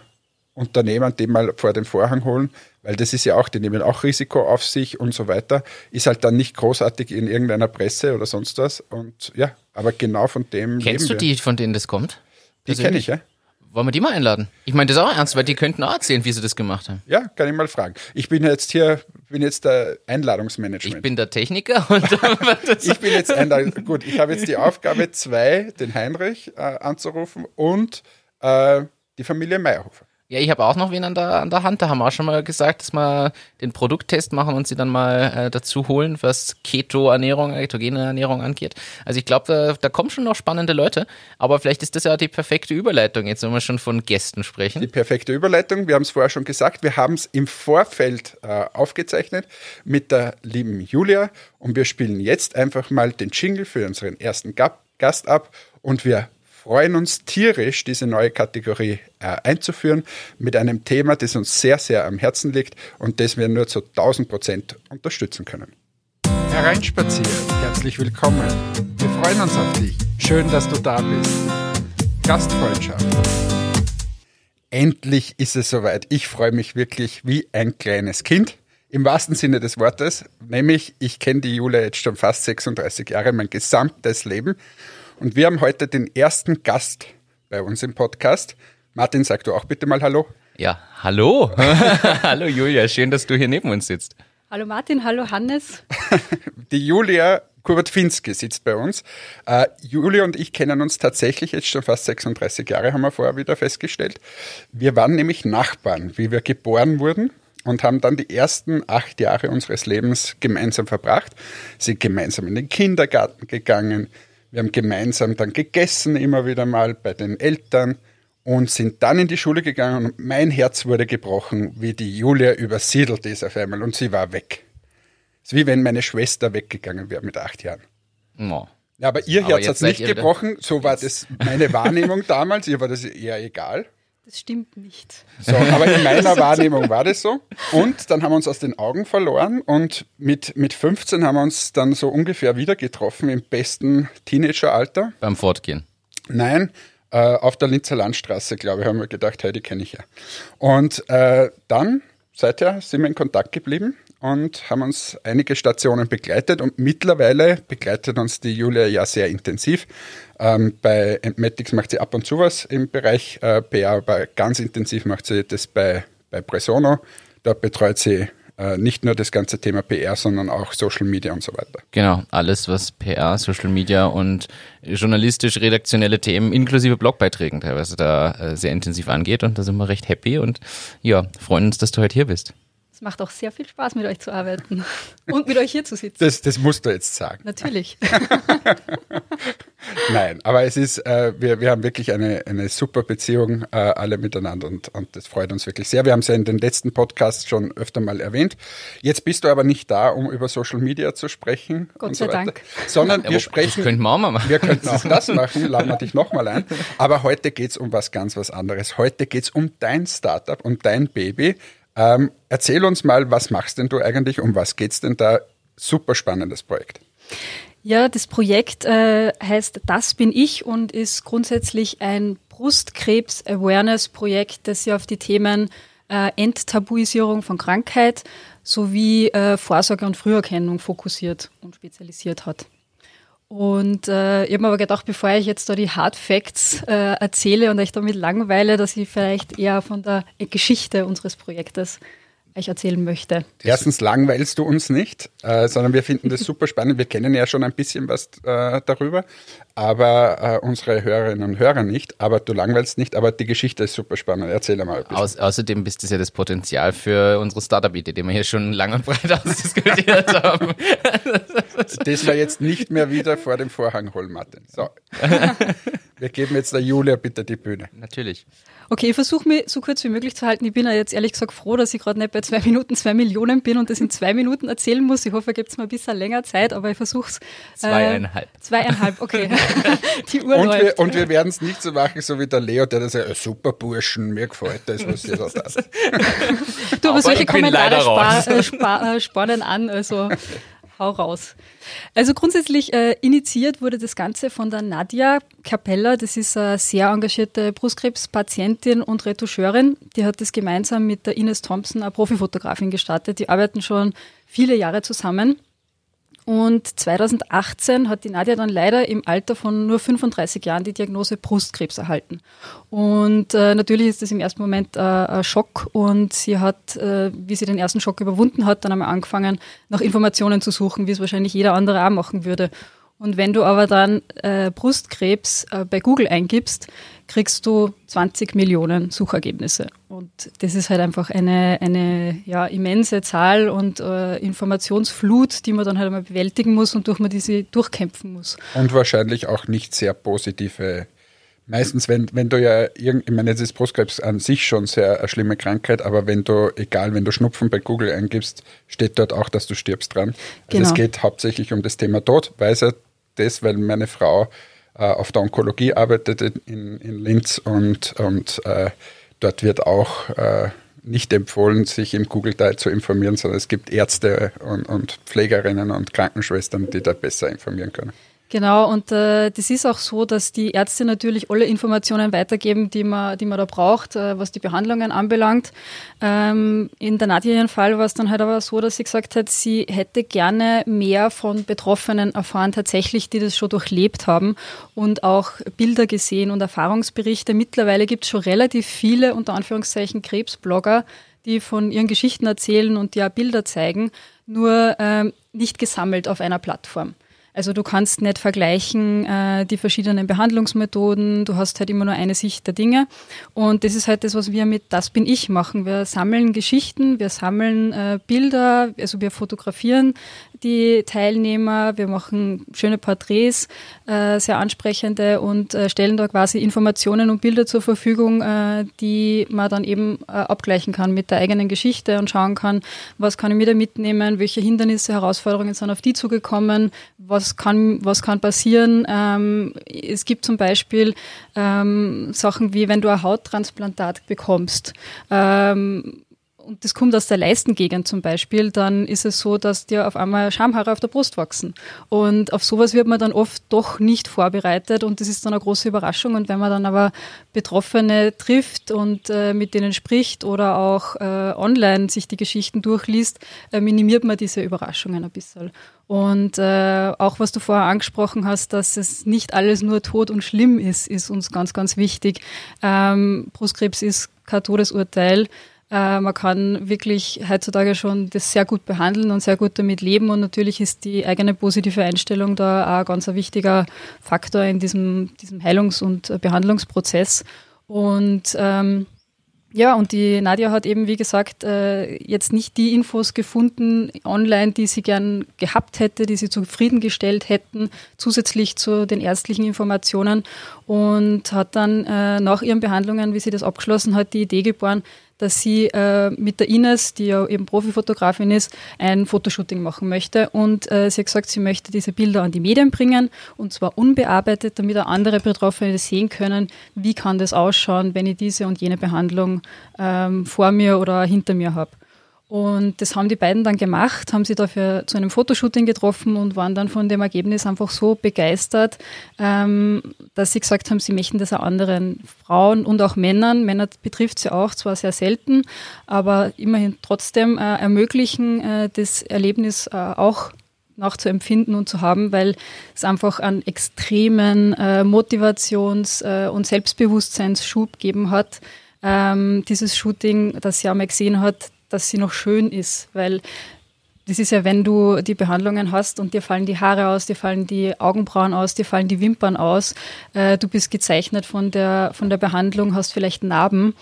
Unternehmen die mal vor den Vorhang holen, weil das ist ja auch, die nehmen auch Risiko auf sich und so weiter. Ist halt dann nicht großartig in irgendeiner Presse oder sonst was. Und ja, aber genau von dem. Kennst du wir. die, von denen das kommt? Die kenne ich, ja. Wollen wir die mal einladen? Ich meine das auch ernst, weil die könnten auch erzählen, wie sie das gemacht haben. Ja, kann ich mal fragen. Ich bin jetzt hier, bin jetzt der Einladungsmanagement. Ich bin der Techniker und Ich bin jetzt Einladung. Gut, ich habe jetzt die Aufgabe, zwei, den Heinrich äh, anzurufen und äh, die Familie Meyerhofer. Ja, ich habe auch noch wen an der, an der Hand. Da haben wir auch schon mal gesagt, dass wir den Produkttest machen und sie dann mal äh, dazu holen, was Keto-Ernährung, ketogene Ernährung angeht. Also ich glaube, da, da kommen schon noch spannende Leute. Aber vielleicht ist das ja die perfekte Überleitung, jetzt wenn wir schon von Gästen Die sprechen. perfekte Überleitung. Wir haben es vorher schon gesagt. Wir haben es im Vorfeld äh, aufgezeichnet mit der lieben Julia und wir spielen jetzt einfach mal den Jingle für unseren ersten Gast ab und wir freuen uns tierisch, diese neue Kategorie äh, einzuführen mit einem Thema, das uns sehr, sehr am Herzen liegt und das wir nur zu 1000 Prozent unterstützen können. Hereinspaziert, herzlich willkommen. Wir freuen uns auf dich. Schön, dass du da bist. Gastfreundschaft. Endlich ist es soweit. Ich freue mich wirklich wie ein kleines Kind. Im wahrsten Sinne des Wortes. Nämlich, ich kenne die Julia jetzt schon fast 36 Jahre, mein gesamtes Leben. Und wir haben heute den ersten Gast bei uns im Podcast. Martin, sag du auch bitte mal Hallo. Ja, hallo. hallo Julia, schön, dass du hier neben uns sitzt. Hallo Martin, hallo Hannes. Die Julia Kubert-Finski sitzt bei uns. Äh, Julia und ich kennen uns tatsächlich jetzt schon fast 36 Jahre, haben wir vorher wieder festgestellt. Wir waren nämlich Nachbarn, wie wir geboren wurden und haben dann die ersten acht Jahre unseres Lebens gemeinsam verbracht, sind gemeinsam in den Kindergarten gegangen, wir haben gemeinsam dann gegessen, immer wieder mal bei den Eltern und sind dann in die Schule gegangen und mein Herz wurde gebrochen, wie die Julia übersiedelt ist auf einmal und sie war weg. Es ist wie wenn meine Schwester weggegangen wäre mit acht Jahren. Oh. Ja, aber ihr Herz hat seid nicht gebrochen, so war das meine Wahrnehmung damals, ihr war das eher egal. Das stimmt nicht. So, aber in meiner Wahrnehmung war das so. Und dann haben wir uns aus den Augen verloren und mit, mit 15 haben wir uns dann so ungefähr wieder getroffen im besten Teenageralter. Beim Fortgehen. Nein, äh, auf der Linzer Landstraße, glaube ich, haben wir gedacht, hey, die kenne ich ja. Und äh, dann, seither sind wir in Kontakt geblieben und haben uns einige Stationen begleitet und mittlerweile begleitet uns die Julia ja sehr intensiv. Ähm, bei Entmatics macht sie ab und zu was im Bereich äh, PR, aber ganz intensiv macht sie das bei, bei Presono. Dort betreut sie äh, nicht nur das ganze Thema PR, sondern auch Social Media und so weiter. Genau, alles was PR, Social Media und journalistisch-redaktionelle Themen inklusive Blogbeiträgen teilweise da äh, sehr intensiv angeht und da sind wir recht happy und ja, freuen uns, dass du heute hier bist. Es macht auch sehr viel Spaß, mit euch zu arbeiten und mit euch hier zu sitzen. Das, das musst du jetzt sagen. Natürlich. Nein, aber es ist, äh, wir, wir haben wirklich eine, eine super Beziehung äh, alle miteinander und, und das freut uns wirklich sehr. Wir haben es ja in den letzten Podcasts schon öfter mal erwähnt. Jetzt bist du aber nicht da, um über Social Media zu sprechen. Gott so sei weiter, Dank. Sondern Ja, wir sprechen. Das könnten wir auch mal machen. Wir könnten auch das machen, laden wir dich nochmal ein. Aber heute geht's um was ganz was anderes. Heute geht's um dein Startup, um dein Baby. Ähm, erzähl uns mal, was machst denn du eigentlich? Um was geht's denn da? Super spannendes Projekt. Ja, das Projekt äh, heißt Das bin ich und ist grundsätzlich ein Brustkrebs-Awareness-Projekt, das sich auf die Themen äh, Enttabuisierung von Krankheit sowie äh, Vorsorge und Früherkennung fokussiert und spezialisiert hat. Und äh, ich habe mir aber gedacht, bevor ich jetzt da die Hard Facts äh, erzähle und euch damit langweile, dass ich vielleicht eher von der Geschichte unseres Projektes euch erzählen möchte. Erstens langweilst du uns nicht, äh, sondern wir finden das super spannend. Wir kennen ja schon ein bisschen was äh, darüber, aber äh, unsere Hörerinnen und Hörer nicht. Aber du langweilst nicht, aber die Geschichte ist super spannend. Erzähl mal ein bisschen. Aus, außerdem bist das ja das Potenzial für unsere Startup-Idee, die wir hier schon lang und breit ausdiskutiert haben. Das wir jetzt nicht mehr wieder vor dem Vorhang holen, Martin. So. Wir geben jetzt der Julia bitte die Bühne. Natürlich. Okay, ich versuche mich so kurz wie möglich zu halten. Ich bin ja jetzt ehrlich gesagt froh, dass ich gerade nicht bei zwei Minuten zwei Millionen bin und das in zwei Minuten erzählen muss. Ich hoffe, ihr gebt mir ein bisschen länger Zeit, aber ich versuche es. Zweieinhalb. Äh, zweieinhalb, okay. Die Uhr Und läuft. wir, und wir werden es nicht so machen, so wie der Leo, der da sagt, "Äh, super Burschen, mir gefällt das, was ihr da tat. du, aber, aber solche Kommentare leider raus. spar, äh, spar, äh, spornen an, also hau raus. Also grundsätzlich äh, initiiert wurde das Ganze von der Nadia Capella. Das ist eine sehr engagierte Brustkrebspatientin und Retoucheurin. Die hat das gemeinsam mit der Ines Thompson, eine Profifotografin, gestartet. Die arbeiten schon viele Jahre zusammen. Und 2018 hat die Nadja dann leider im Alter von nur 35 Jahren die Diagnose Brustkrebs erhalten. Und äh, natürlich ist das im ersten Moment äh, ein Schock und sie hat, äh, wie sie den ersten Schock überwunden hat, dann einmal angefangen, nach Informationen zu suchen, wie es wahrscheinlich jeder andere auch machen würde. Und wenn du aber dann äh, Brustkrebs äh, bei Google eingibst, kriegst du 20 Millionen Suchergebnisse. Und das ist halt einfach eine, eine ja, immense Zahl und äh, Informationsflut, die man dann halt einmal bewältigen muss und durch man diese durchkämpfen muss. Und wahrscheinlich auch nicht sehr positive. Meistens, wenn, wenn du ja irgend, ich meine, jetzt ist Brustkrebs an sich schon sehr eine schlimme Krankheit, aber wenn du, egal, wenn du Schnupfen bei Google eingibst, steht dort auch, dass du stirbst dran. Also Genau. es geht hauptsächlich um das Thema Tod, weiß ja das, weil meine Frau äh, auf der Onkologie arbeitet in, in Linz und, und äh, dort wird auch äh, nicht empfohlen, sich im Google-Teil zu informieren, sondern es gibt Ärzte und, und Pflegerinnen und Krankenschwestern, die da besser informieren können. Genau, und äh, das ist auch so, dass die Ärzte natürlich alle Informationen weitergeben, die man, die man da braucht, äh, was die Behandlungen anbelangt. Ähm, in der Nadja Fall war es dann halt aber so, dass sie gesagt hat, sie hätte gerne mehr von Betroffenen erfahren, tatsächlich, die das schon durchlebt haben und auch Bilder gesehen und Erfahrungsberichte. Mittlerweile gibt es schon relativ viele, unter Anführungszeichen, Krebsblogger, die von ihren Geschichten erzählen und auch Bilder zeigen, nur ähm, nicht gesammelt auf einer Plattform. Also du kannst nicht vergleichen äh, die verschiedenen Behandlungsmethoden, du hast halt immer nur eine Sicht der Dinge. Und das ist halt das, was wir mit Das bin ich machen. Wir sammeln Geschichten, wir sammeln äh, Bilder, also wir fotografieren die Teilnehmer, wir machen schöne Porträts, äh, sehr ansprechende und äh, stellen da quasi Informationen und Bilder zur Verfügung, äh, die man dann eben äh, abgleichen kann mit der eigenen Geschichte und schauen kann, was kann ich mir da mitnehmen, welche Hindernisse, Herausforderungen sind auf die zugekommen, was was kann, was kann passieren. Ähm, es gibt zum Beispiel ähm, Sachen wie, wenn du ein Hauttransplantat bekommst, ähm, und das kommt aus der Leistengegend zum Beispiel, dann ist es so, dass dir auf einmal Schamhaare auf der Brust wachsen. Und auf sowas wird man dann oft doch nicht vorbereitet und das ist dann eine große Überraschung. Und wenn man dann aber Betroffene trifft und äh, mit denen spricht oder auch äh, online sich die Geschichten durchliest, äh, minimiert man diese Überraschungen ein bisschen. Und äh, auch was du vorher angesprochen hast, dass es nicht alles nur tot und schlimm ist, ist uns ganz, ganz wichtig. Ähm, Brustkrebs ist kein Todesurteil. Äh, man kann wirklich heutzutage schon das sehr gut behandeln und sehr gut damit leben. Und natürlich ist die eigene positive Einstellung da auch ein ganz wichtiger Faktor in diesem, diesem Heilungs- und Behandlungsprozess. Und ähm, ja, und die Nadja hat eben, wie gesagt, äh, jetzt nicht die Infos gefunden online, die sie gern gehabt hätte, die sie zufriedengestellt hätten, zusätzlich zu den ärztlichen Informationen und hat dann äh, nach ihren Behandlungen, wie sie das abgeschlossen hat, die Idee geboren, dass sie äh, mit der Ines, die ja eben Profifotografin ist, ein Fotoshooting machen möchte. Und äh, sie hat gesagt, sie möchte diese Bilder an die Medien bringen und zwar unbearbeitet, damit auch andere Betroffene sehen können, wie kann das ausschauen, wenn ich diese und jene Behandlung ähm, vor mir oder hinter mir habe. Und das haben die beiden dann gemacht, haben sie dafür zu einem Fotoshooting getroffen und waren dann von dem Ergebnis einfach so begeistert, ähm, dass sie gesagt haben, sie möchten das auch anderen Frauen und auch Männern, Männer betrifft sie auch, zwar sehr selten, aber immerhin trotzdem äh, ermöglichen, äh, das Erlebnis äh, auch nachzuempfinden und zu haben, weil es einfach einen extremen äh, Motivations- äh, und Selbstbewusstseinsschub gegeben hat. Ähm, dieses Shooting, das sie einmal gesehen hat, dass sie noch schön ist, weil das ist ja, wenn du die Behandlungen hast und dir fallen die Haare aus, dir fallen die Augenbrauen aus, dir fallen die Wimpern aus, äh, du bist gezeichnet von der, von der Behandlung, hast vielleicht Narben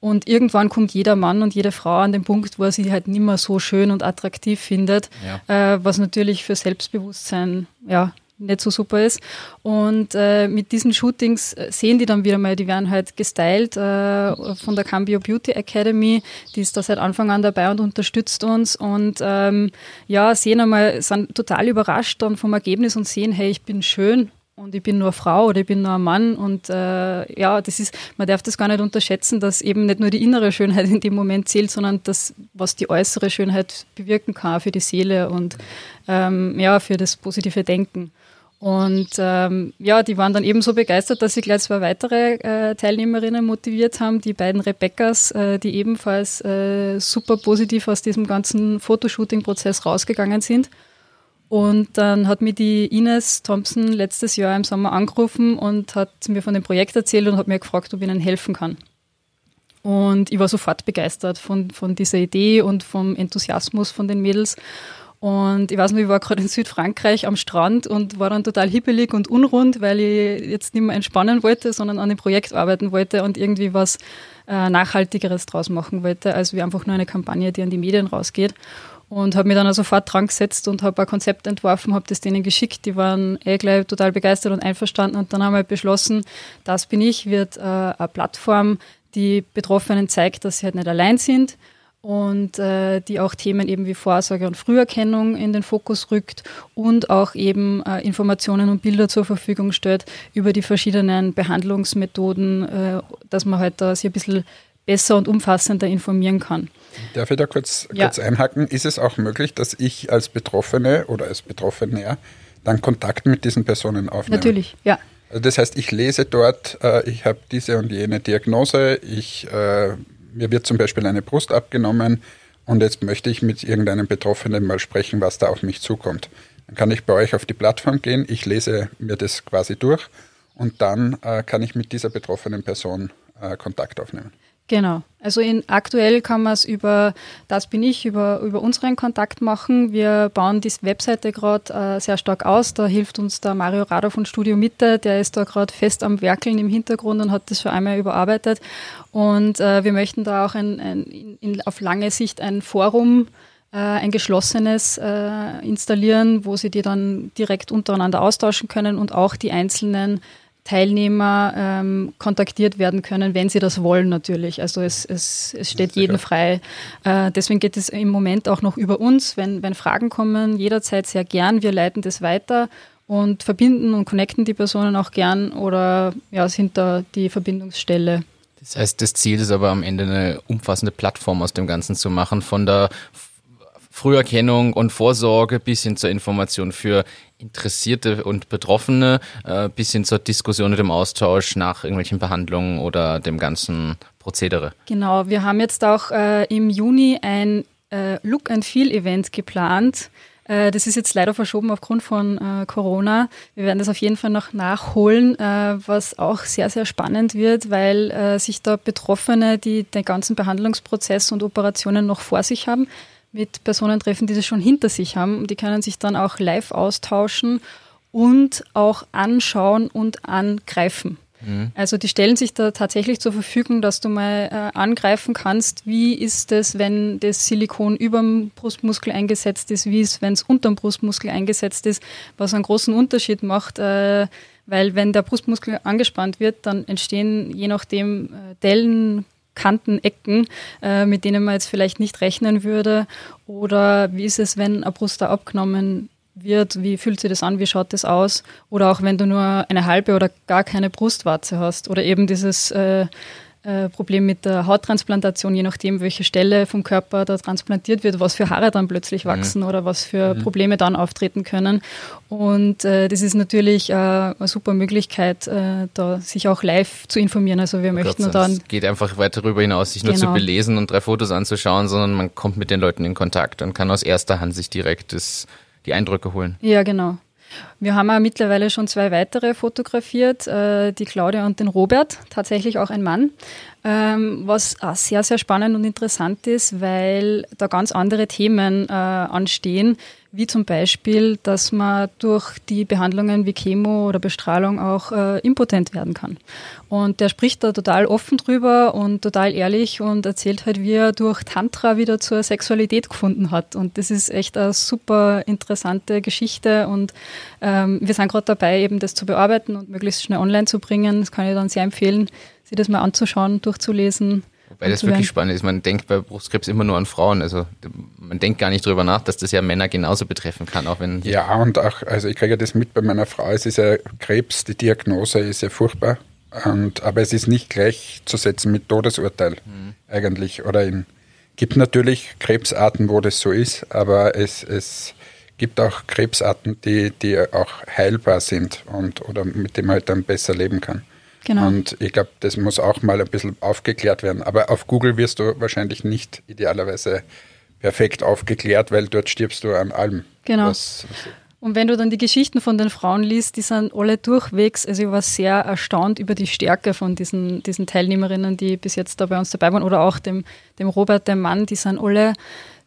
und irgendwann kommt jeder Mann und jede Frau an den Punkt, wo er sie halt nicht mehr so schön und attraktiv findet, ja. äh, was natürlich für Selbstbewusstsein ja, nicht so super ist. Und äh, mit diesen Shootings äh, sehen die dann wieder mal, die werden halt gestylt äh, von der Cambio Beauty Academy, die ist da seit Anfang an dabei und unterstützt uns. Und ähm, ja, sehen einmal, sind total überrascht dann vom Ergebnis und sehen, hey, ich bin schön und ich bin nur Frau oder ich bin nur ein Mann. Und äh, ja, das ist, man darf das gar nicht unterschätzen, dass eben nicht nur die innere Schönheit in dem Moment zählt, sondern das, was die äußere Schönheit bewirken kann für die Seele. Und ähm, ja, für das positive Denken. Und ähm, ja, die waren dann ebenso begeistert, dass sie gleich zwei weitere äh, Teilnehmerinnen motiviert haben, die beiden Rebecca's, äh, die ebenfalls äh, super positiv aus diesem ganzen Fotoshooting-Prozess rausgegangen sind. Und dann hat mir die Ines Thompson letztes Jahr im Sommer angerufen und hat mir von dem Projekt erzählt und hat mir gefragt, ob ich ihnen helfen kann. Und ich war sofort begeistert von, von dieser Idee und vom Enthusiasmus von den Mädels und ich weiß noch, ich war gerade in Südfrankreich am Strand und war dann total hippelig und unrund, weil ich jetzt nicht mehr entspannen wollte, sondern an dem Projekt arbeiten wollte und irgendwie was äh, Nachhaltigeres draus machen wollte, als wie einfach nur eine Kampagne, die an die Medien rausgeht. Und habe mich dann sofort dran gesetzt und habe ein Konzept entworfen, habe das denen geschickt. Die waren eh gleich total begeistert und einverstanden. Und dann haben wir beschlossen, das bin ich, wird äh, eine Plattform, die Betroffenen zeigt, dass sie halt nicht allein sind, und äh, die auch Themen eben wie Vorsorge und Früherkennung in den Fokus rückt und auch eben äh, Informationen und Bilder zur Verfügung stellt über die verschiedenen Behandlungsmethoden, äh, dass man halt da sich ein bisschen besser und umfassender informieren kann. Darf ich da kurz, ja. kurz einhaken? Ist es auch möglich, dass ich als Betroffene oder als Betroffener dann Kontakt mit diesen Personen aufnehme? Natürlich, ja. Also das heißt, ich lese dort, äh, ich habe diese und jene Diagnose, ich äh, mir wird zum Beispiel eine Brust abgenommen und jetzt möchte ich mit irgendeinem Betroffenen mal sprechen, was da auf mich zukommt. Dann kann ich bei euch auf die Plattform gehen, ich lese mir das quasi durch und dann äh, kann ich mit dieser betroffenen Person äh, Kontakt aufnehmen. Genau. Also in, aktuell kann man es über Das bin ich, über, über unseren Kontakt machen. Wir bauen die Webseite gerade äh, sehr stark aus. Da hilft uns der Mario Rado von Studio Mitte. Der ist da gerade fest am Werkeln im Hintergrund und hat das schon einmal überarbeitet. Und äh, wir möchten da auch ein, ein, in, auf lange Sicht ein Forum äh, ein geschlossenes äh, installieren, wo sie die dann direkt untereinander austauschen können und auch die einzelnen Teilnehmer ähm, kontaktiert werden können, wenn sie das wollen natürlich. Also es, es, es steht jedem frei. Äh, deswegen geht es im Moment auch noch über uns. Wenn, wenn Fragen kommen, jederzeit sehr gern. Wir leiten das weiter und verbinden und connecten die Personen auch gern oder ja, sind da die Verbindungsstelle. Das heißt, das Ziel ist aber am Ende eine umfassende Plattform aus dem Ganzen zu machen, von der Früherkennung und Vorsorge bis hin zur Information für Interessierte und Betroffene, äh, bis hin zur Diskussion und dem Austausch nach irgendwelchen Behandlungen oder dem ganzen Prozedere. Genau, wir haben jetzt auch äh, im Juni ein äh, Look and Feel Event geplant äh, das ist jetzt leider verschoben aufgrund von äh, Corona. Wir werden das auf jeden Fall noch nachholen, äh, was auch sehr, sehr spannend wird, weil sich da Betroffene, die den ganzen Behandlungsprozess und Operationen noch vor sich haben, mit Personen treffen, die das schon hinter sich haben. Die können sich dann auch live austauschen und auch anschauen und angreifen. Mhm. Also die stellen sich da tatsächlich zur Verfügung, dass du mal äh, angreifen kannst, wie ist es, wenn das Silikon über dem Brustmuskel eingesetzt ist, wie ist es, wenn es unter dem Brustmuskel eingesetzt ist, was einen großen Unterschied macht, äh, weil wenn der Brustmuskel angespannt wird, dann entstehen je nachdem äh, Dellen, Kanten, Ecken, äh, mit denen man jetzt vielleicht nicht rechnen würde. Oder wie ist es, wenn eine Brust da abgenommen wird, wie fühlt sich das an, wie schaut das aus? Oder auch wenn du nur eine halbe oder gar keine Brustwarze hast oder eben dieses äh, äh, Problem mit der Hauttransplantation, je nachdem, welche Stelle vom Körper da transplantiert wird, was für Haare dann plötzlich mhm. wachsen mhm. oder was für mhm. Probleme dann auftreten können. Und äh, das ist natürlich äh, eine super Möglichkeit, äh, da sich auch live zu informieren. Also wir oh möchten Gott, dann. Es geht einfach weiter darüber hinaus, sich nur genau. zu belesen und drei Fotos anzuschauen, sondern man kommt mit den Leuten in Kontakt und kann aus erster Hand sich direkt das die Eindrücke holen. Ja, genau. Wir haben ja mittlerweile schon zwei weitere fotografiert, äh, die Claudia und den Robert, tatsächlich auch ein Mann, ähm, was sehr, sehr spannend und interessant ist, weil da ganz andere Themen äh, anstehen, wie zum Beispiel, dass man durch die Behandlungen wie Chemo oder Bestrahlung auch äh, impotent werden kann. Und der spricht da total offen drüber und total ehrlich und erzählt halt, wie er durch Tantra wieder zur Sexualität gefunden hat. Und das ist echt eine super interessante Geschichte und ähm, wir sind gerade dabei, eben das zu bearbeiten und möglichst schnell online zu bringen. Das kann ich dann sehr empfehlen, sich das mal anzuschauen, durchzulesen. Weil das wirklich spannend ist. Man denkt bei Brustkrebs immer nur an Frauen. Also man denkt gar nicht drüber nach, dass das ja Männer genauso betreffen kann, auch wenn. Ja, und auch, also ich kriege ja das mit bei meiner Frau. Es ist ja Krebs, die Diagnose ist ja furchtbar. Und, aber es ist nicht gleichzusetzen mit Todesurteil mhm. eigentlich. Oder in, gibt natürlich Krebsarten, wo das so ist, aber es, es gibt auch Krebsarten, die, die auch heilbar sind und oder mit dem man halt dann besser leben kann. Genau. Und ich glaube, das muss auch mal ein bisschen aufgeklärt werden. Aber auf Google wirst du wahrscheinlich nicht idealerweise perfekt aufgeklärt, weil dort stirbst du an allem. Genau. Was, was und wenn du dann die Geschichten von den Frauen liest, die sind alle durchwegs, also ich war sehr erstaunt über die Stärke von diesen, diesen Teilnehmerinnen, die bis jetzt da bei uns dabei waren, oder auch dem, dem Robert, dem Mann, die sind alle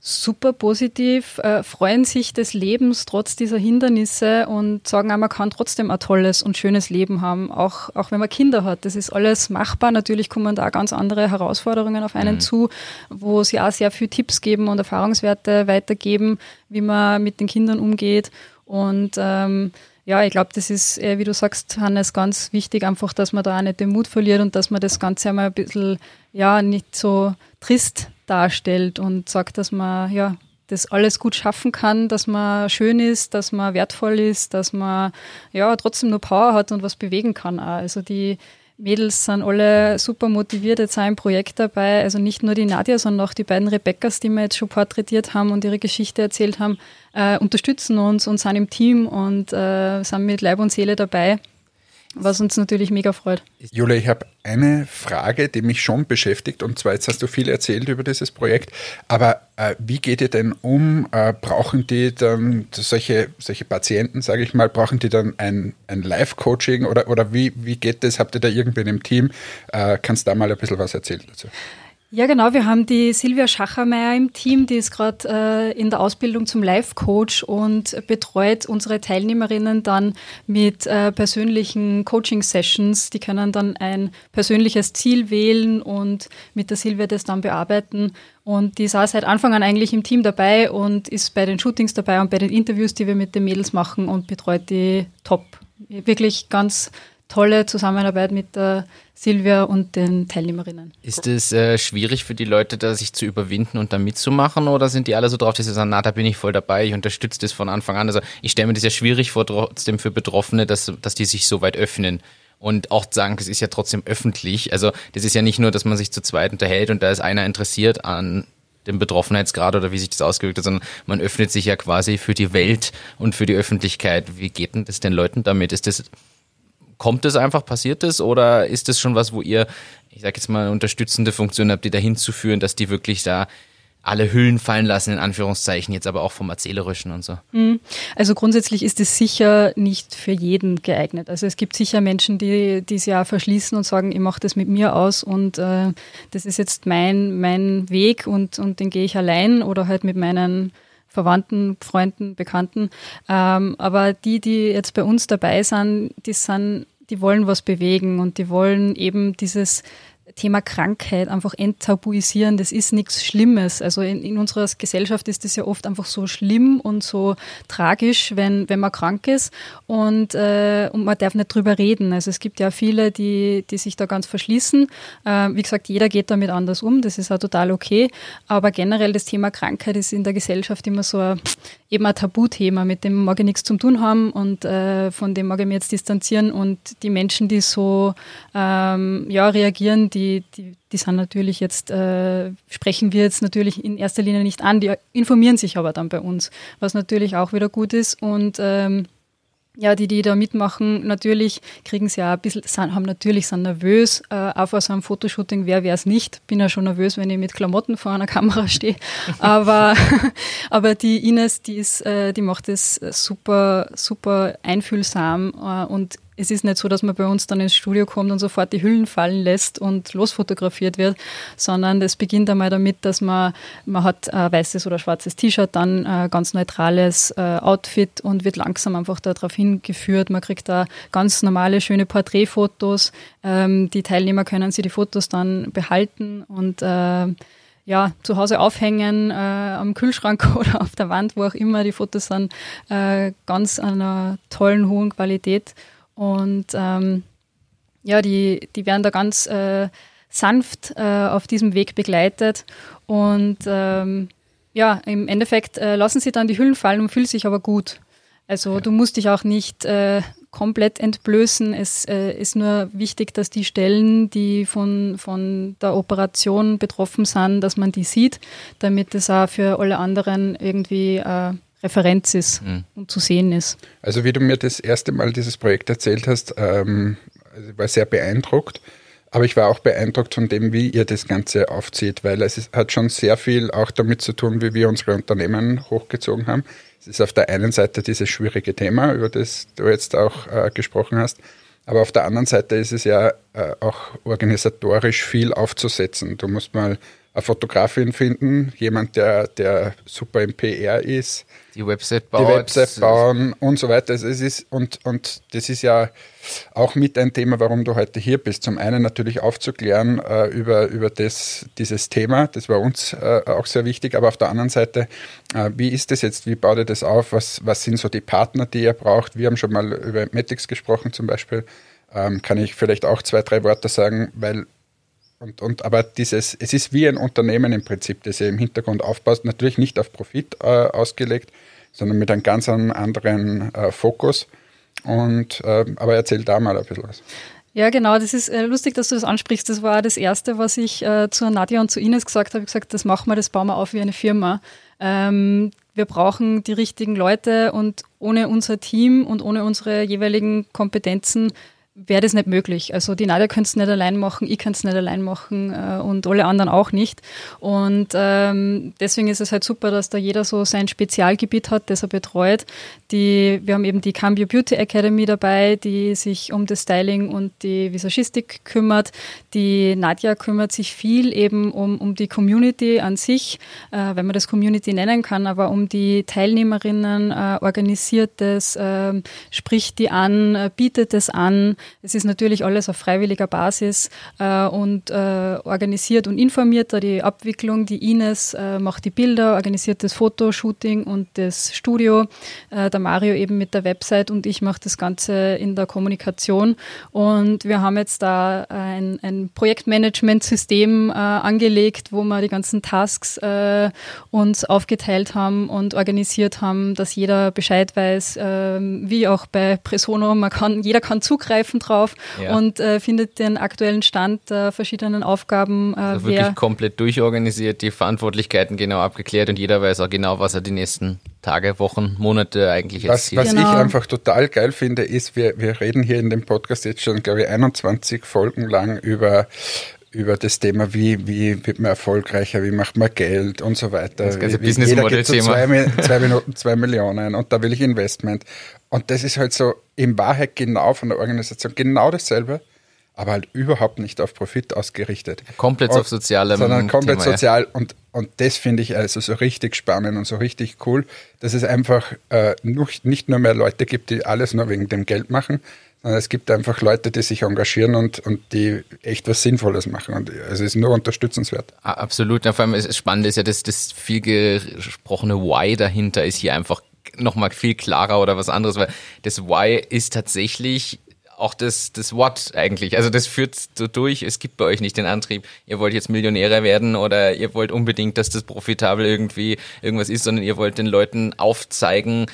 super positiv, äh, freuen sich des Lebens trotz dieser Hindernisse und sagen auch, man kann trotzdem ein tolles und schönes Leben haben, auch, auch wenn man Kinder hat. Das ist alles machbar. Natürlich kommen da ganz andere Herausforderungen auf einen mhm. zu, wo sie auch sehr viel Tipps geben und Erfahrungswerte weitergeben, wie man mit den Kindern umgeht. Und ähm, ja, ich glaube, das ist, äh, wie du sagst, Hannes, ganz wichtig, einfach, dass man da auch nicht den Mut verliert und dass man das Ganze einmal ein bisschen, ja, nicht so trist darstellt und sagt, dass man ja das alles gut schaffen kann, dass man schön ist, dass man wertvoll ist, dass man ja trotzdem nur Power hat und was bewegen kann. Auch. Also die Mädels sind alle super motiviert, jetzt auch im Projekt dabei. Also nicht nur die Nadja, sondern auch die beiden Rebecca's, die wir jetzt schon porträtiert haben und ihre Geschichte erzählt haben, äh, unterstützen uns und sind im Team und äh, sind mit Leib und Seele dabei was uns natürlich mega freut. Julia, ich habe eine Frage, die mich schon beschäftigt. Und zwar, jetzt hast du viel erzählt über dieses Projekt, aber äh, wie geht ihr denn um? Äh, brauchen die dann solche, solche Patienten, sage ich mal, brauchen die dann ein, ein Live-Coaching oder, oder wie, wie geht das? Habt ihr da irgendwen im Team? Äh, kannst du da mal ein bisschen was erzählen dazu? Ja, genau. Wir haben die Silvia Schachermeier im Team, die ist gerade äh, in der Ausbildung zum Life-Coach und betreut unsere Teilnehmerinnen dann mit äh, persönlichen Coaching-Sessions. Die können dann ein persönliches Ziel wählen und mit der Silvia das dann bearbeiten. Und die auch seit Anfang an eigentlich im Team dabei und ist bei den Shootings dabei und bei den Interviews, die wir mit den Mädels machen und betreut die top. Wirklich ganz tolle Zusammenarbeit mit der Silvia und den Teilnehmerinnen. Ist es äh, schwierig für die Leute, da sich zu überwinden und da mitzumachen oder sind die alle so drauf, dass sie sagen, na, da bin ich voll dabei, ich unterstütze das von Anfang an. Also ich stelle mir das ja schwierig vor, trotzdem für Betroffene, dass, dass die sich so weit öffnen und auch sagen, es ist ja trotzdem öffentlich. Also das ist ja nicht nur, dass man sich zu zweit unterhält und da ist einer interessiert an dem Betroffenheitsgrad oder wie sich das ausgewirkt hat, sondern man öffnet sich ja quasi für die Welt und für die Öffentlichkeit. Wie geht denn das den Leuten damit? Ist das Kommt es einfach, passiert es oder ist es schon was, wo ihr, ich sage jetzt mal, unterstützende Funktion habt, die dahin zu führen, dass die wirklich da alle Hüllen fallen lassen, in Anführungszeichen, jetzt aber auch vom Erzählerischen und so. Mhm. Also grundsätzlich ist es sicher nicht für jeden geeignet. Also es gibt sicher Menschen, die, die sich auch verschließen und sagen, ich mache das mit mir aus und äh, das ist jetzt mein, mein Weg und, und den gehe ich allein oder halt mit meinen Verwandten, Freunden, Bekannten. Ähm, aber die, die jetzt bei uns dabei sind, die sind, die wollen was bewegen und die wollen eben dieses Thema Krankheit einfach enttabuisieren. Das ist nichts Schlimmes. Also in, in, unserer Gesellschaft ist das ja oft einfach so schlimm und so tragisch, wenn, wenn man krank ist und, äh, und man darf nicht drüber reden. Also es gibt ja viele, die, die sich da ganz verschließen. Äh, wie gesagt, jeder geht damit anders um. Das ist auch total okay. Aber generell das Thema Krankheit ist in der Gesellschaft immer so ein, eben ein Tabuthema, mit dem mag ich nichts zu tun haben und äh, von dem mag ich mich jetzt distanzieren. Und die Menschen, die so ähm, ja, reagieren, die, die, die sind natürlich jetzt, äh, sprechen wir jetzt natürlich in erster Linie nicht an, die informieren sich aber dann bei uns, was natürlich auch wieder gut ist. Und ähm, ja, die, die da mitmachen, natürlich kriegen sie ja ein bisschen, sind, haben natürlich sind nervös, äh, auch vor so einem Fotoshooting, wer wäre es nicht? Bin ja schon nervös, wenn ich mit Klamotten vor einer Kamera stehe. aber, aber die Ines, die ist, äh, die macht es super, super einfühlsam äh, und es ist nicht so, dass man bei uns dann ins Studio kommt und sofort die Hüllen fallen lässt und losfotografiert wird, sondern es beginnt einmal damit, dass man, man hat ein weißes oder schwarzes T-Shirt, dann ein ganz neutrales äh, Outfit und wird langsam einfach darauf hingeführt. Man kriegt da ganz normale, schöne Porträtfotos. Ähm, die Teilnehmer können sich die Fotos dann behalten und äh, ja, zu Hause aufhängen, äh, am Kühlschrank oder auf der Wand, wo auch immer. Die Fotos sind äh, ganz einer tollen, hohen Qualität. Und ähm, ja, die, die werden da ganz äh, sanft äh, auf diesem Weg begleitet. Und ähm, ja, im Endeffekt äh, lassen sie dann die Hüllen fallen und fühlen sich aber gut. Also du musst dich auch nicht äh, komplett entblößen. Es äh, ist nur wichtig, dass die Stellen, die von, von der Operation betroffen sind, dass man die sieht, damit es auch für alle anderen irgendwie äh, Referenz ist mhm. und zu sehen ist. Also wie du mir das erste Mal dieses Projekt erzählt hast, ähm, also ich war sehr beeindruckt. Aber ich war auch beeindruckt von dem, wie ihr das Ganze aufzieht, weil es hat schon sehr viel auch damit zu tun, wie wir unsere Unternehmen hochgezogen haben. Es ist auf der einen Seite dieses schwierige Thema, über das du jetzt auch äh, gesprochen hast. Aber auf der anderen Seite ist es ja äh, auch organisatorisch viel aufzusetzen. Du musst mal eine Fotografin finden, jemand, der, der super im PR ist, die Website bauen, die Website bauen und so weiter. Also es ist, und, und das ist ja auch mit ein Thema, warum du heute hier bist. Zum einen natürlich aufzuklären äh, über, über das, dieses Thema, das war uns äh, auch sehr wichtig, aber auf der anderen Seite, äh, wie ist das jetzt, wie baut ihr das auf, was, was sind so die Partner, die ihr braucht? Wir haben schon mal über Metix gesprochen zum Beispiel. Ähm, kann ich vielleicht auch zwei, drei Worte sagen, weil und, und, aber dieses, es ist wie ein Unternehmen im Prinzip, das ihr im Hintergrund aufbaut, natürlich nicht auf Profit äh, ausgelegt, sondern mit einem ganz anderen äh, Fokus. Und, äh, aber erzähl da mal ein bisschen was. Ja, genau, das ist äh, lustig, dass du das ansprichst. Das war das Erste, was ich äh, zu Nadja und zu Ines gesagt habe. Ich gesagt, das machen wir, das bauen wir auf wie eine Firma. Ähm, wir brauchen die richtigen Leute und ohne unser Team und ohne unsere jeweiligen Kompetenzen wäre das nicht möglich. Also die Nadia könnte es nicht allein machen, ich könnte es nicht allein machen äh, und alle anderen auch nicht. Und ähm, deswegen ist es halt super, dass da jeder so sein Spezialgebiet hat, das er betreut. Die, wir haben eben die Cambio Beauty Academy dabei, die sich um das Styling und die Visagistik kümmert. Die Nadja kümmert sich viel eben um, um die Community an sich, äh, wenn man das Community nennen kann, aber um die Teilnehmerinnen, äh, organisiert es, äh, spricht die an, äh, bietet es an, Es ist natürlich alles auf freiwilliger Basis äh, und äh, organisiert und informiert da die Abwicklung. Die Ines macht die Bilder, organisiert das Fotoshooting und das Studio. Äh, Mario eben mit der Website und ich mache das Ganze in der Kommunikation. Und wir haben jetzt da ein, ein Projektmanagement-System äh, angelegt, wo wir die ganzen Tasks äh, uns aufgeteilt haben und organisiert haben, dass jeder Bescheid weiß, äh, wie auch bei Presono, man kann, jeder kann zugreifen drauf ja. und äh, findet den aktuellen Stand der verschiedenen Aufgaben. Äh, also wirklich komplett durchorganisiert, die Verantwortlichkeiten genau abgeklärt und jeder weiß auch genau, was er die nächsten Tage, Wochen, Monate eigentlich jetzt Was, was genau. ich einfach total geil finde, ist, wir, wir reden hier in dem Podcast jetzt schon, glaube ich, 21 Folgen lang über über das Thema, wie, wie wird man erfolgreicher, wie macht man Geld und so weiter. Das ganze Business Jeder geht so zwei, zwei, Minuten, zwei Millionen und da will ich Investment. Und das ist halt so in Wahrheit genau von der Organisation genau dasselbe, aber halt überhaupt nicht auf Profit ausgerichtet. Komplett und, auf sozialem Sondern komplett Thema, sozial ja. und, und das finde ich also so richtig spannend und so richtig cool, dass es einfach äh, nicht nur mehr Leute gibt, die alles nur wegen dem Geld machen, es gibt einfach Leute, die sich engagieren und, und die echt was Sinnvolles machen. Und also es ist nur unterstützenswert. Absolut. vor allem das Spannende ist ja, dass das viel gesprochene Why dahinter ist hier einfach nochmal viel klarer oder was anderes, weil das Why ist tatsächlich auch das, das What eigentlich. Also das führt so durch, es gibt bei euch nicht den Antrieb, ihr wollt jetzt Millionäre werden oder ihr wollt unbedingt, dass das profitabel irgendwie irgendwas ist, sondern ihr wollt den Leuten aufzeigen,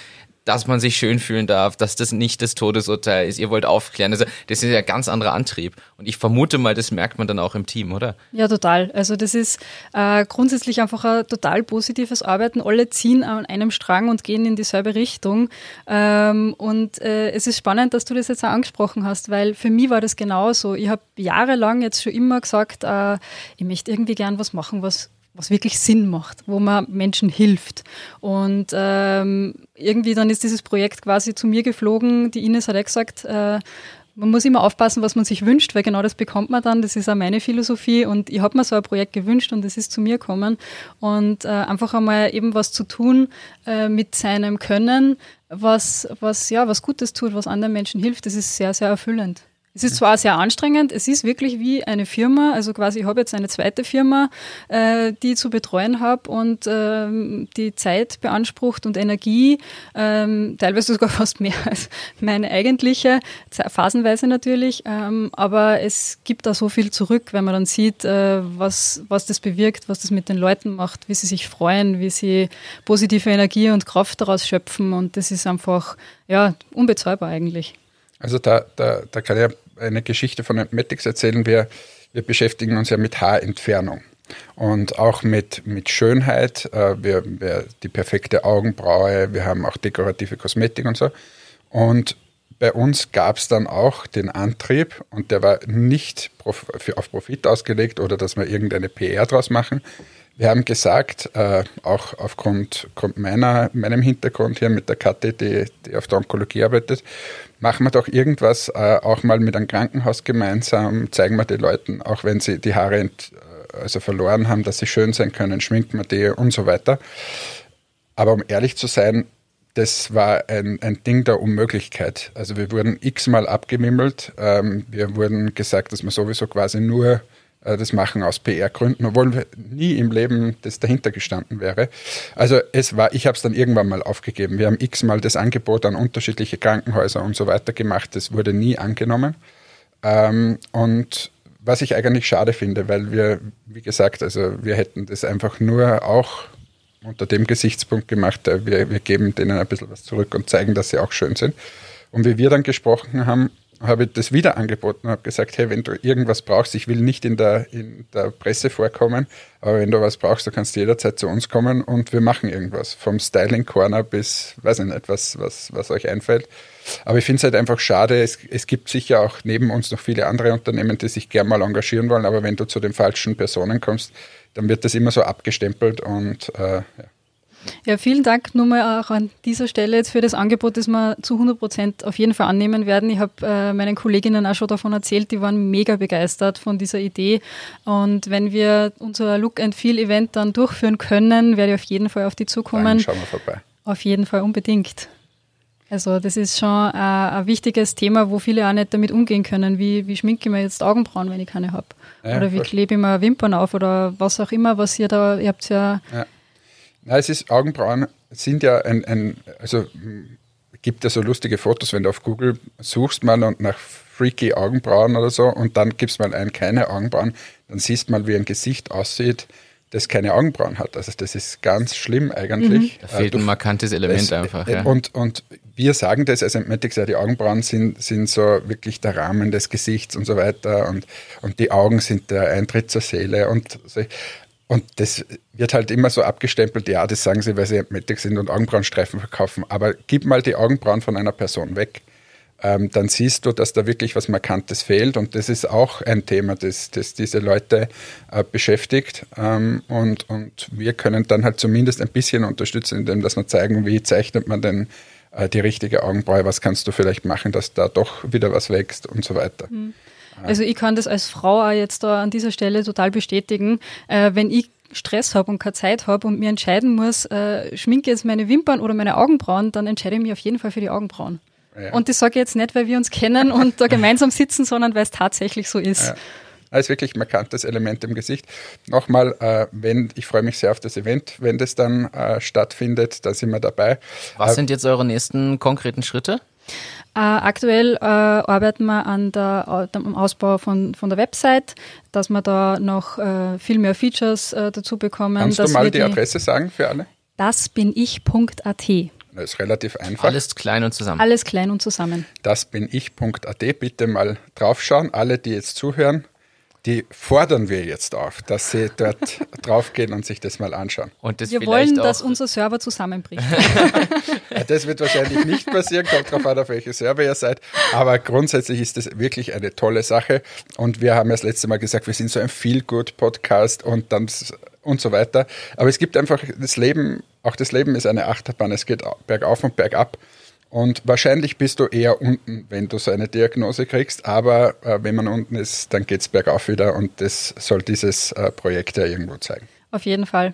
dass man sich schön fühlen darf, dass das nicht das Todesurteil ist. Ihr wollt aufklären. Also das ist ja ein ganz anderer Antrieb. Und ich vermute mal, das merkt man dann auch im Team, oder? Ja, total. Also das ist äh, grundsätzlich einfach ein total positives Arbeiten. Alle ziehen an einem Strang und gehen in dieselbe Richtung. Ähm, und äh, es ist spannend, dass du das jetzt auch angesprochen hast, weil für mich war das genauso. Ich habe jahrelang jetzt schon immer gesagt, äh, ich möchte irgendwie gern was machen, was was wirklich Sinn macht, wo man Menschen hilft. Und ähm, irgendwie dann ist dieses Projekt quasi zu mir geflogen. Die Ines hat ja gesagt, äh, man muss immer aufpassen, was man sich wünscht, weil genau das bekommt man dann. Das ist auch meine Philosophie. Und ich habe mir so ein Projekt gewünscht und es ist zu mir gekommen. Und äh, einfach einmal eben was zu tun äh, mit seinem Können, was, was, ja, was Gutes tut, was anderen Menschen hilft, das ist sehr, sehr erfüllend. Es ist zwar sehr anstrengend, es ist wirklich wie eine Firma, also quasi ich habe jetzt eine zweite Firma, äh, die ich zu betreuen habe und ähm, die Zeit beansprucht und Energie, ähm, teilweise sogar fast mehr als meine eigentliche, phasenweise natürlich, ähm, aber es gibt da so viel zurück, wenn man dann sieht, äh, was, was das bewirkt, was das mit den Leuten macht, wie sie sich freuen, wie sie positive Energie und Kraft daraus schöpfen und das ist einfach ja unbezahlbar eigentlich. Also da, da, da kann ich eine Geschichte von Athletics erzählen. Wir, wir beschäftigen uns ja mit Haarentfernung und auch mit, mit Schönheit. Äh, wir, wir, die perfekte Augenbraue, wir haben auch dekorative Kosmetik und so. Und bei uns gab es dann auch den Antrieb, und der war nicht auf Profit ausgelegt oder dass wir irgendeine PR draus machen, wir haben gesagt, äh, auch aufgrund meiner, meinem Hintergrund hier mit der Kathi, die, die auf der Onkologie arbeitet, machen wir doch irgendwas äh, auch mal mit einem Krankenhaus gemeinsam, zeigen wir den Leuten, auch wenn sie die Haare ent, äh, also verloren haben, dass sie schön sein können, schminkt man die und so weiter. Aber um ehrlich zu sein, das war ein, ein Ding der Unmöglichkeit. Also wir wurden x-mal abgemimmelt. Ähm, wir wurden gesagt, dass man sowieso quasi nur das machen aus PR-Gründen, obwohl nie im Leben das dahinter gestanden wäre. Also es war, ich habe es dann irgendwann mal aufgegeben. Wir haben x-mal das Angebot an unterschiedliche Krankenhäuser und so weiter gemacht. Das wurde nie angenommen. Ähm, und was ich eigentlich schade finde, weil wir, wie gesagt, also wir hätten das einfach nur auch unter dem Gesichtspunkt gemacht, äh, wir, wir geben denen ein bisschen was zurück und zeigen, dass sie auch schön sind. Und wie wir dann gesprochen haben, habe ich das wieder angeboten und habe gesagt, hey, wenn du irgendwas brauchst, ich will nicht in der, in der Presse vorkommen, aber wenn du was brauchst, du kannst jederzeit zu uns kommen und wir machen irgendwas. Vom Styling Corner bis, weiß ich nicht, was, was, was euch einfällt. Aber ich finde es halt einfach schade, es, es gibt sicher auch neben uns noch viele andere Unternehmen, die sich gern mal engagieren wollen, aber wenn du zu den falschen Personen kommst, dann wird das immer so abgestempelt und äh, ja. Ja, vielen Dank nur mal auch an dieser Stelle jetzt für das Angebot, das wir zu 100 Prozent auf jeden Fall annehmen werden. Ich habe äh, meinen Kolleginnen auch schon davon erzählt, die waren mega begeistert von dieser Idee. Und wenn wir unser Look and Feel Event dann durchführen können, werde ich auf jeden Fall auf die zukommen. Dann schauen wir vorbei. Auf jeden Fall unbedingt. Also das ist schon äh, ein wichtiges Thema, wo viele auch nicht damit umgehen können. Wie, wie schminke ich mir jetzt Augenbrauen, wenn ich keine habe? Ja, oder wie voll. klebe ich mir Wimpern auf oder was auch immer, was ihr da, ihr habt ja... ja. Na, es ist, Augenbrauen sind ja ein, ein also gibt ja so lustige Fotos, wenn du auf Google suchst mal und nach freaky Augenbrauen oder so und dann gibst mal ein keine Augenbrauen, dann siehst man, wie ein Gesicht aussieht, das keine Augenbrauen hat. Also das ist ganz schlimm eigentlich. Mhm. Da fehlt ein markantes Element es, einfach. Ja. Und, und wir sagen das als Entmatics, ja, die Augenbrauen sind, sind so wirklich der Rahmen des Gesichts und so weiter und, und die Augen sind der Eintritt zur Seele und so. Und das wird halt immer so abgestempelt, ja, das sagen sie, weil sie Entmatics sind und Augenbrauenstreifen verkaufen. Aber gib mal die Augenbrauen von einer Person weg ähm, dann siehst du, dass da wirklich was Markantes fehlt. Und das ist auch ein Thema, das, das diese Leute äh, beschäftigt. Ähm, und, und wir können dann halt zumindest ein bisschen unterstützen, indem dass wir zeigen, wie zeichnet man denn äh, die richtige Augenbraue, was kannst du vielleicht machen, dass da doch wieder was wächst und so weiter. Mhm. Also ich kann das als Frau auch jetzt da an dieser Stelle total bestätigen. Äh, wenn ich Stress habe und keine Zeit habe und mir entscheiden muss, äh, schminke jetzt meine Wimpern oder meine Augenbrauen, dann entscheide ich mich auf jeden Fall für die Augenbrauen. Ja. Und das sage ich jetzt nicht, weil wir uns kennen und da gemeinsam sitzen, sondern weil es tatsächlich so ist. Ja. Das ist wirklich ein markantes Element im Gesicht. Nochmal, äh, wenn, ich freue mich sehr auf das Event, wenn das dann äh, stattfindet, da sind wir dabei. Was äh, sind jetzt eure nächsten konkreten Schritte? Äh, aktuell äh, arbeiten wir an der, am Ausbau von, von der Website, dass wir da noch äh, viel mehr Features dazu bekommen. Kannst du mal die, die Adresse sagen für alle? Das bin ich.at. Das ist relativ einfach. Alles klein und zusammen. Alles klein und zusammen. Das bin ich.at. Bitte mal draufschauen. Alle, die jetzt zuhören, die fordern wir jetzt auf, dass sie dort draufgehen und sich das mal anschauen. Und wir wollen, dass unser Server zusammenbricht. das wird wahrscheinlich nicht passieren, kommt darauf an, auf welche Server ihr seid. Aber grundsätzlich ist das wirklich eine tolle Sache. Und wir haben ja das letzte Mal gesagt, wir sind so ein Feel-Good-Podcast und dann und so weiter. Aber es gibt einfach das Leben, auch das Leben ist eine Achterbahn. Es geht bergauf und bergab. Und wahrscheinlich bist du eher unten, wenn du so eine Diagnose kriegst. Aber äh, wenn man unten ist, dann geht es bergauf wieder. Und das soll dieses äh, Projekt ja irgendwo zeigen. Auf jeden Fall.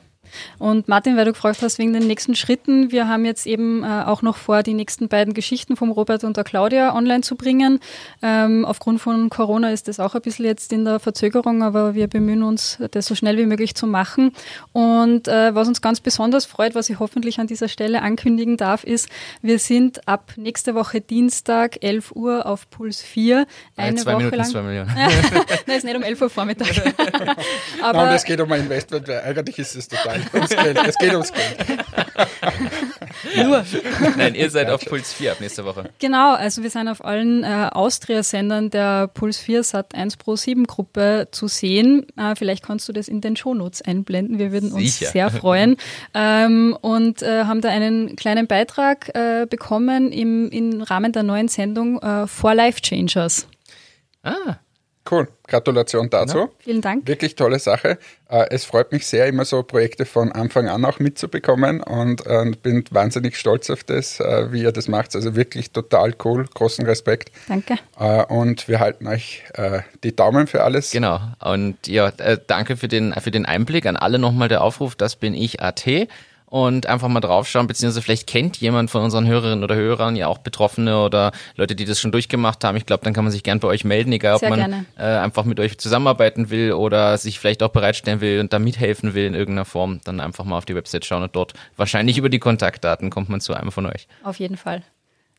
Und Martin, weil du gefragt hast wegen den nächsten Schritten, wir haben jetzt eben äh, auch noch vor, die nächsten beiden Geschichten vom Robert und der Claudia online zu bringen. Ähm, aufgrund von Corona ist das auch ein bisschen jetzt in der Verzögerung, aber wir bemühen uns, das so schnell wie möglich zu machen. Und äh, was uns ganz besonders freut, was ich hoffentlich an dieser Stelle ankündigen darf, ist, wir sind ab nächste Woche Dienstag, 11 Uhr auf Puls 4. Eine zwei Woche Minuten, lang. Zwei Millionen. Nein, ist nicht um 11 Uhr Vormittag. aber Nein, es geht um ein Investment, weil eigentlich ist es total ums Geld. Es geht ums Geld. Nur. Nein, ihr seid auf Puls 4 ab nächste Woche. Genau, also wir sind auf allen äh, Austria-Sendern der Puls 4 Sat 1 Pro 7 Gruppe zu sehen. Äh, vielleicht kannst du das in den Shownotes einblenden. Wir würden uns Sicher. sehr freuen. Ähm, und äh, haben da einen kleinen Beitrag äh, bekommen im, im Rahmen der neuen Sendung äh, For Life Changers. Ah. Cool, Gratulation dazu. Ja, vielen Dank. Wirklich tolle Sache. Äh, es freut mich sehr, immer so Projekte von Anfang an auch mitzubekommen und bin wahnsinnig stolz auf das, äh, wie ihr das macht. Also wirklich total cool, großen Respekt. Danke. Äh, und wir halten euch die Daumen für alles. Genau. Und ja, danke für den, für den Einblick. An alle nochmal der Aufruf, das bin ich AT und einfach mal draufschauen, beziehungsweise vielleicht kennt jemand von unseren Hörerinnen oder Hörern ja auch Betroffene oder Leute, die das schon durchgemacht haben. Ich glaube, dann kann man sich gern bei euch melden, egal Sehr ob man äh, einfach mit euch zusammenarbeiten will oder sich vielleicht auch bereitstellen will und da mithelfen will in irgendeiner Form. Dann einfach mal auf die Website schauen und dort wahrscheinlich über die Kontaktdaten kommt man zu einem von euch. Auf jeden Fall.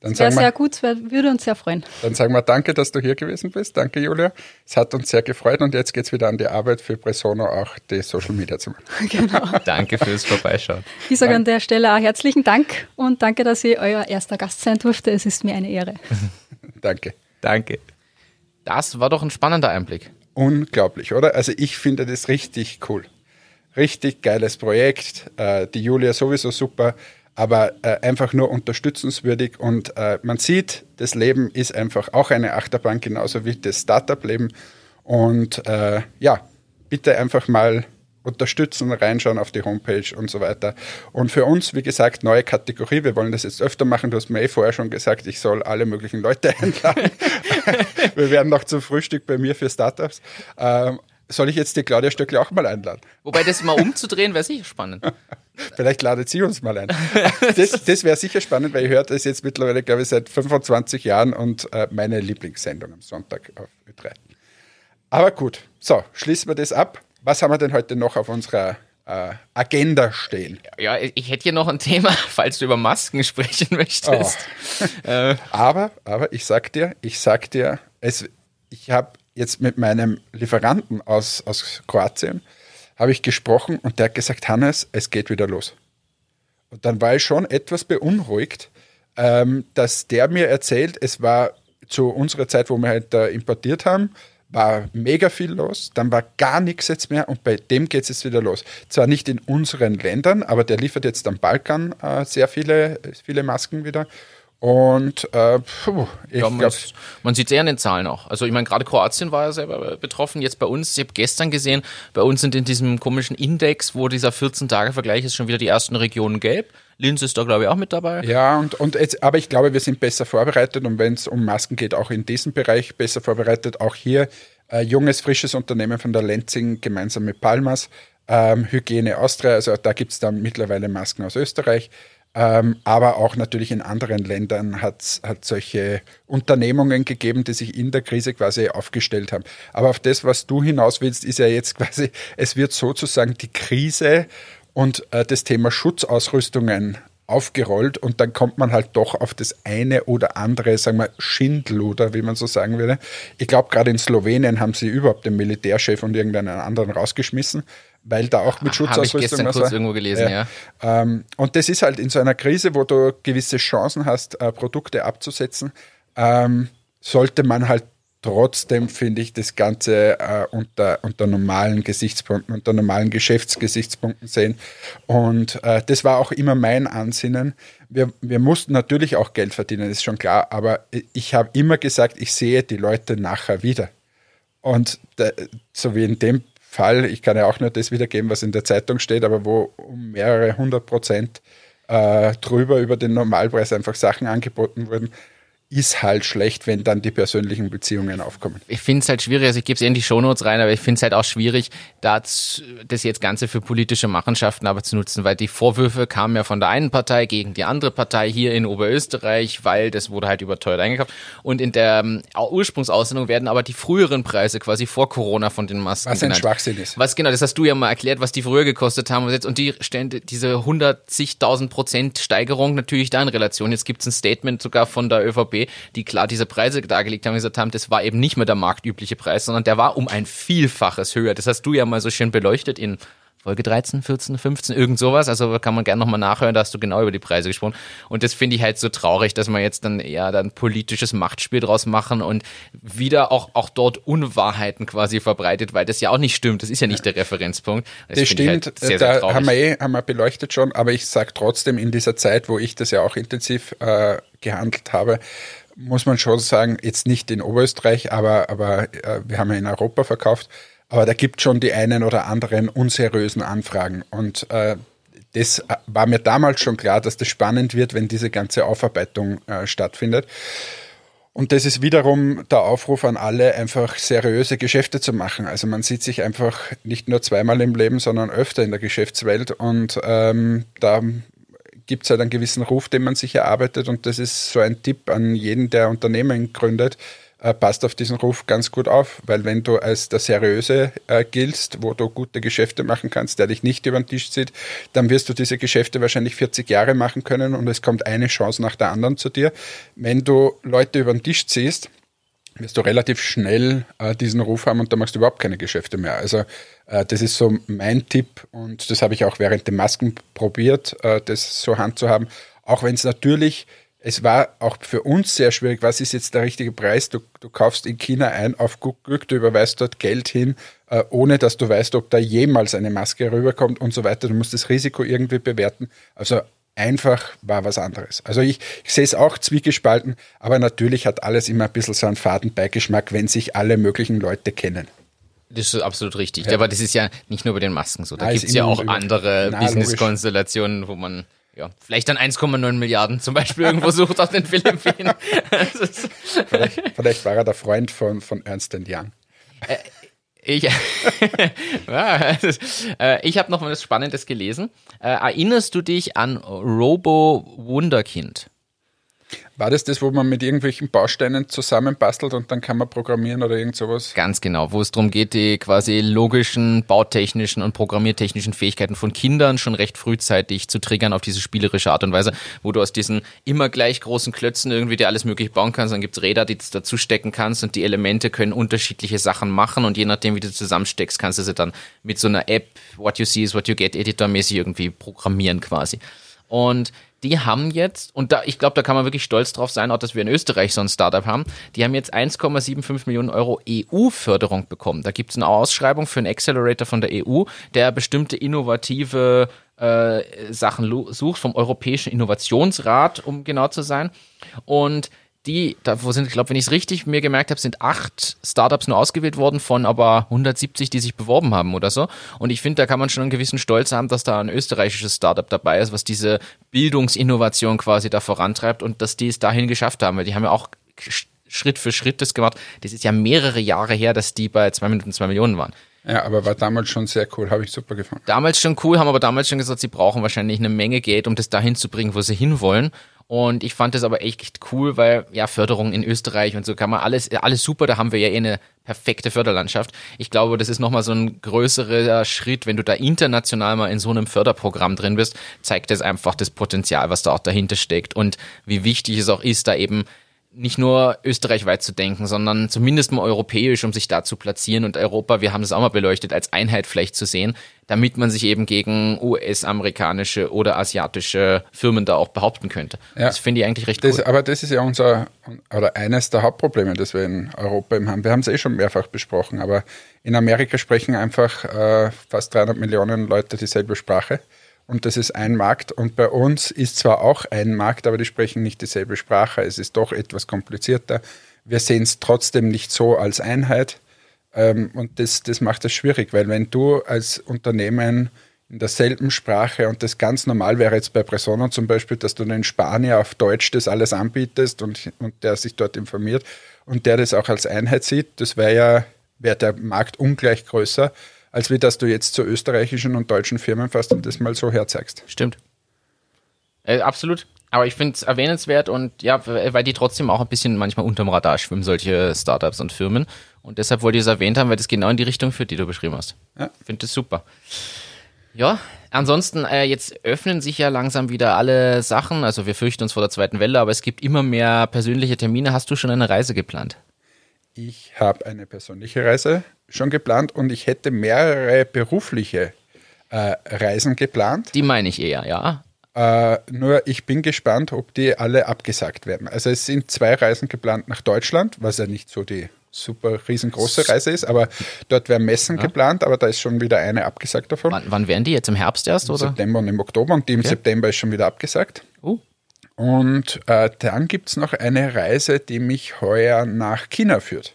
Dann wäre sehr gut, würde uns sehr freuen. Dann sagen wir danke, dass du hier gewesen bist. Danke, Julia. Es hat uns sehr gefreut und jetzt geht es wieder an die Arbeit für Presono auch die Social Media zu machen. Genau. danke fürs Vorbeischauen. Ich sage an der Stelle auch herzlichen Dank und danke, dass ich euer erster Gast sein durfte. Es ist mir eine Ehre. danke. Danke. Das war doch ein spannender Einblick. Unglaublich, oder? Also ich finde das richtig cool. Richtig geiles Projekt. Äh, die Julia sowieso super aber äh, einfach nur unterstützenswürdig. Und äh, man sieht, das Leben ist einfach auch eine Achterbahn, genauso wie das Startup-Leben. Und äh, ja, bitte einfach mal unterstützen, reinschauen auf die Homepage und so weiter. Und für uns, wie gesagt, neue Kategorie. Wir wollen das jetzt öfter machen. Du hast mir eh vorher schon gesagt, ich soll alle möglichen Leute einladen. Wir werden noch zum Frühstück bei mir für Startups. Ähm, soll ich jetzt die Claudia Stöckle auch mal einladen? Wobei das mal umzudrehen wäre sicher spannend. Vielleicht ladet sie uns mal ein. Das, das wäre sicher spannend, weil ich höre das jetzt mittlerweile, glaube ich, seit 25 Jahren und äh, meine Lieblingssendung am Sonntag auf Ö3. Aber gut, so, schließen wir das ab. Was haben wir denn heute noch auf unserer äh, Agenda stehen? Ja, ich hätte hier noch ein Thema, falls du über Masken sprechen möchtest. Oh. Äh. Aber, aber ich sag dir, ich sag dir, es, ich habe jetzt mit meinem Lieferanten aus, aus Kroatien, habe ich gesprochen und der hat gesagt, Hannes, es geht wieder los. Und dann war ich schon etwas beunruhigt, ähm, dass der mir erzählt, es war zu unserer Zeit, wo wir halt da importiert haben, war mega viel los, dann war gar nichts jetzt mehr und bei dem geht es jetzt wieder los. Zwar nicht in unseren Ländern, aber der liefert jetzt am Balkan äh, sehr viele, viele Masken wieder und äh, puh, ich ja, man, glaub, man sieht sehr an den Zahlen auch. Also ich meine, gerade Kroatien war ja selber betroffen. Jetzt bei uns, ich habe gestern gesehen, bei uns sind in diesem komischen Index, wo dieser 14-Tage-Vergleich ist, schon wieder die ersten Regionen gelb. Linz ist da, glaube ich, auch mit dabei. Ja, und, und jetzt, aber ich glaube, wir sind besser vorbereitet und wenn es um Masken geht, auch in diesem Bereich besser vorbereitet. Auch hier äh, junges, frisches Unternehmen von der Lenzing gemeinsam mit Palmas, ähm, Hygiene Austria, also da gibt es dann mittlerweile Masken aus Österreich. Ähm, aber auch natürlich in anderen Ländern hat es solche Unternehmungen gegeben, die sich in der Krise quasi aufgestellt haben. Aber auf das, was du hinaus willst, ist ja jetzt quasi, es wird sozusagen die Krise und äh, das Thema Schutzausrüstungen aufgerollt und dann kommt man halt doch auf das eine oder andere, sagen wir, Schindluder, wie man so sagen würde. Ich glaube, gerade in Slowenien haben sie überhaupt den Militärchef und irgendeinen anderen rausgeschmissen, weil da auch mit Schutzausrüstung. Habe ich gestern kurz irgendwo gelesen, ja. ja. Ähm, und das ist halt in so einer Krise, wo du gewisse Chancen hast, äh, Produkte abzusetzen, ähm, sollte man halt trotzdem, finde ich, das Ganze äh, unter, unter normalen Gesichtspunkten, unter normalen Geschäftsgesichtspunkten sehen. Und äh, das war auch immer mein Ansinnen. Wir, wir mussten natürlich auch Geld verdienen, ist schon klar, aber ich habe immer gesagt, ich sehe die Leute nachher wieder. Und da, so wie in dem Fall, ich kann ja auch nur das wiedergeben, was in der Zeitung steht, aber wo um mehrere hundert Prozent äh, drüber über den Normalpreis einfach Sachen angeboten wurden, ist halt schlecht, wenn dann die persönlichen Beziehungen aufkommen. Ich finde es halt schwierig, also ich gebe es in die Shownotes rein, aber ich finde es halt auch schwierig, das, das jetzt Ganze für politische Machenschaften aber zu nutzen, weil die Vorwürfe kamen ja von der einen Partei gegen die andere Partei hier in Oberösterreich, weil das wurde halt überteuert eingekauft. Und in der um, Ursprungsaussendung werden aber die früheren Preise quasi vor Corona von den Masken Was ein genannt. Schwachsinn ist. Was genau, das hast du ja mal erklärt, was die früher gekostet haben. Und die stellen diese 100.000 Prozent Steigerung natürlich da in Relation. Jetzt gibt es ein Statement sogar von der ÖVP, die klar diese Preise dargelegt haben gesagt haben, das war eben nicht mehr der marktübliche Preis, sondern der war um ein Vielfaches höher. Das hast du ja mal so schön beleuchtet in Folge 13, 14, 15, irgend sowas. Also kann man gerne nochmal nachhören, da hast du genau über die Preise gesprochen. Und das finde ich halt so traurig, dass man jetzt dann eher dann politisches Machtspiel draus machen und wieder auch, auch dort Unwahrheiten quasi verbreitet, weil das ja auch nicht stimmt. Das ist ja nicht der Referenzpunkt. Das, das stimmt, halt sehr, sehr da haben wir eh haben wir beleuchtet schon, aber ich sage trotzdem in dieser Zeit, wo ich das ja auch intensiv äh, gehandelt habe, muss man schon sagen, jetzt nicht in Oberösterreich, aber, aber äh, wir haben ja in Europa verkauft, aber da gibt schon die einen oder anderen unseriösen Anfragen. Und äh, das war mir damals schon klar, dass das spannend wird, wenn diese ganze Aufarbeitung äh, stattfindet. Und das ist wiederum der Aufruf an alle, einfach seriöse Geschäfte zu machen. Also man sieht sich einfach nicht nur zweimal im Leben, sondern öfter in der Geschäftswelt. Und ähm, da gibt es halt einen gewissen Ruf, den man sich erarbeitet. Und das ist so ein Tipp an jeden, der Unternehmen gründet äh, passt auf diesen Ruf ganz gut auf, weil wenn du als der Seriöse äh, giltst, wo du gute Geschäfte machen kannst, der dich nicht über den Tisch zieht, dann wirst du diese Geschäfte wahrscheinlich 40 Jahre machen können und es kommt eine Chance nach der anderen zu dir. Wenn du Leute über den Tisch ziehst, wirst du relativ schnell äh, diesen Ruf haben und da machst du überhaupt keine Geschäfte mehr. Also äh, das ist so mein Tipp und das habe ich auch während den Masken probiert, äh, das so handzuhaben. Auch wenn es natürlich es war auch für uns sehr schwierig, was ist jetzt der richtige Preis? Du, du kaufst in China ein auf Glück, du überweist dort Geld hin, äh, ohne dass du weißt, ob da jemals eine Maske rüberkommt und so weiter. Du musst das Risiko irgendwie bewerten. Also einfach war was anderes. Also ich, ich sehe es auch zwiegespalten, aber natürlich hat alles immer ein bisschen so einen Fadenbeigeschmack, wenn sich alle möglichen Leute kennen. Das ist absolut richtig. Ja. Aber das ist ja nicht nur bei den Masken so. Da gibt es ja auch andere Business-Konstellationen, wo man ja, vielleicht dann 1,9 Milliarden zum Beispiel irgendwo sucht auf den Philippinen. vielleicht, vielleicht, war er der Freund von, von Ernst Young. Äh, Ich, ja, äh, ich habe noch mal was Spannendes gelesen. Äh, erinnerst du dich an Robo Wunderkind? War das das, wo man mit irgendwelchen Bausteinen zusammenbastelt und dann kann man programmieren oder irgend sowas? Ganz genau, wo es darum geht, die quasi logischen, bautechnischen und programmiertechnischen Fähigkeiten von Kindern schon recht frühzeitig zu triggern auf diese spielerische Art und Weise, wo du aus diesen immer gleich großen Klötzen irgendwie dir alles möglich bauen kannst, dann gibt's Räder, die du dazu stecken kannst und die Elemente können unterschiedliche Sachen machen und je nachdem, wie du zusammensteckst, kannst du sie dann mit so einer App, What You See is What You Get Editor mäßig irgendwie programmieren quasi. Und die haben jetzt, und da, ich glaube, da kann man wirklich stolz drauf sein, auch dass wir in Österreich so ein Startup haben, die haben jetzt 1,75 Millionen Euro EU-Förderung bekommen. Da gibt es eine Ausschreibung für einen Accelerator von der EU, der bestimmte innovative äh, Sachen sucht, vom Europäischen Innovationsrat, um genau zu sein. Und die, da wo sind, ich glaube, wenn ich es richtig mir gemerkt habe, sind acht Startups nur ausgewählt worden von aber 170, die sich beworben haben oder so. Und ich finde, da kann man schon einen gewissen Stolz haben, dass da ein österreichisches Startup dabei ist, was diese Bildungsinnovation quasi da vorantreibt und dass die es dahin geschafft haben, weil die haben ja auch Schritt für Schritt das gemacht. Das ist ja mehrere Jahre her, dass die bei zwei Minuten zwei Millionen waren. Ja, aber war damals schon sehr cool, habe ich super gefunden. Damals schon cool, haben aber damals schon gesagt, sie brauchen wahrscheinlich eine Menge Geld, um das dahin zu bringen, wo sie hinwollen. Und ich fand das aber echt cool, weil ja, Förderung in Österreich und so kann man alles, alles super, da haben wir ja eh eine perfekte Förderlandschaft. Ich glaube, das ist nochmal so ein größerer Schritt, wenn du da international mal in so einem Förderprogramm drin bist, zeigt es einfach das Potenzial, was da auch dahinter steckt und wie wichtig es auch ist, da eben nicht nur österreichweit zu denken, sondern zumindest mal europäisch, um sich da zu platzieren und Europa, wir haben das auch mal beleuchtet, als Einheit vielleicht zu sehen, damit man sich eben gegen US-amerikanische oder asiatische Firmen da auch behaupten könnte. Ja. Das finde ich eigentlich recht das, cool. Aber das ist ja unser, oder eines der Hauptprobleme, das wir in Europa haben. Wir haben es eh schon mehrfach besprochen, aber in Amerika sprechen einfach äh, fast 300 Millionen Leute dieselbe Sprache und das ist ein Markt. Und bei uns ist zwar auch ein Markt, aber die sprechen nicht dieselbe Sprache. Es ist doch etwas komplizierter. Wir sehen es trotzdem nicht so als Einheit. Ähm, und das, das macht es schwierig, weil wenn du als Unternehmen in derselben Sprache und das ganz normal wäre jetzt bei Persona zum Beispiel, dass du den Spanier auf Deutsch das alles anbietest und, und der sich dort informiert und der das auch als Einheit sieht, das wäre ja, wäre der Markt ungleich größer als wie dass du jetzt zu österreichischen und deutschen Firmen fast und das mal so herzeigst. Stimmt. Äh, absolut. Aber ich finde es erwähnenswert und ja, weil die trotzdem auch ein bisschen manchmal unterm Radar schwimmen, solche Startups und Firmen. Und deshalb wollte ich es erwähnt haben, weil das genau in die Richtung führt, die du beschrieben hast. Ja. Finde das super. Ja, ansonsten, äh, jetzt öffnen sich ja langsam wieder alle Sachen. Also wir fürchten uns vor der zweiten Welle, aber es gibt immer mehr persönliche Termine. Hast du schon eine Reise geplant? Ich habe eine persönliche Reise schon geplant und ich hätte mehrere berufliche äh, Reisen geplant. Die meine ich eher, ja. Äh, nur ich bin gespannt, ob die alle abgesagt werden. Also es sind zwei Reisen geplant nach Deutschland, was ja nicht so die super riesengroße Reise ist, aber dort wären Messen ja. geplant, aber da ist schon wieder eine abgesagt davon. Wann, wann wären die jetzt im Herbst erst? Im oder? September und im Oktober und die im okay. September ist schon wieder abgesagt. Uh. Und äh, dann gibt es noch eine Reise, die mich heuer nach China führt.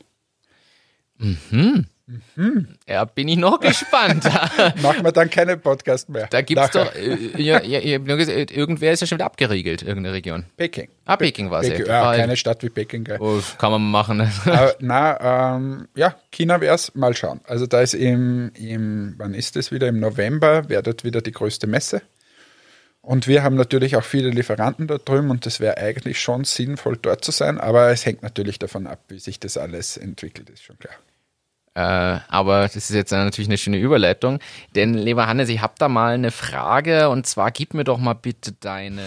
Mhm. Mhm. Ja, bin ich noch gespannt. Machen wir dann keinen Podcast mehr. Da gibt es doch, äh, ja, ja, ja, irgendwer ist ja schon wieder abgeriegelt, irgendeine Region. Peking. Ah, Peking war es ja. ja. Keine Stadt wie Peking. Gell. Oh, kann man machen. Aber, na, ähm, ja, China wäre es, mal schauen. Also da ist im, im, wann ist es wieder? Im November wäre dort wieder die größte Messe. Und wir haben natürlich auch viele Lieferanten da drüben und das wäre eigentlich schon sinnvoll, dort zu sein. Aber es hängt natürlich davon ab, wie sich das alles entwickelt, ist schon klar. Äh, aber das ist jetzt natürlich eine schöne Überleitung. Denn, lieber Hannes, ich habe da mal eine Frage und zwar gib mir doch mal bitte deinen.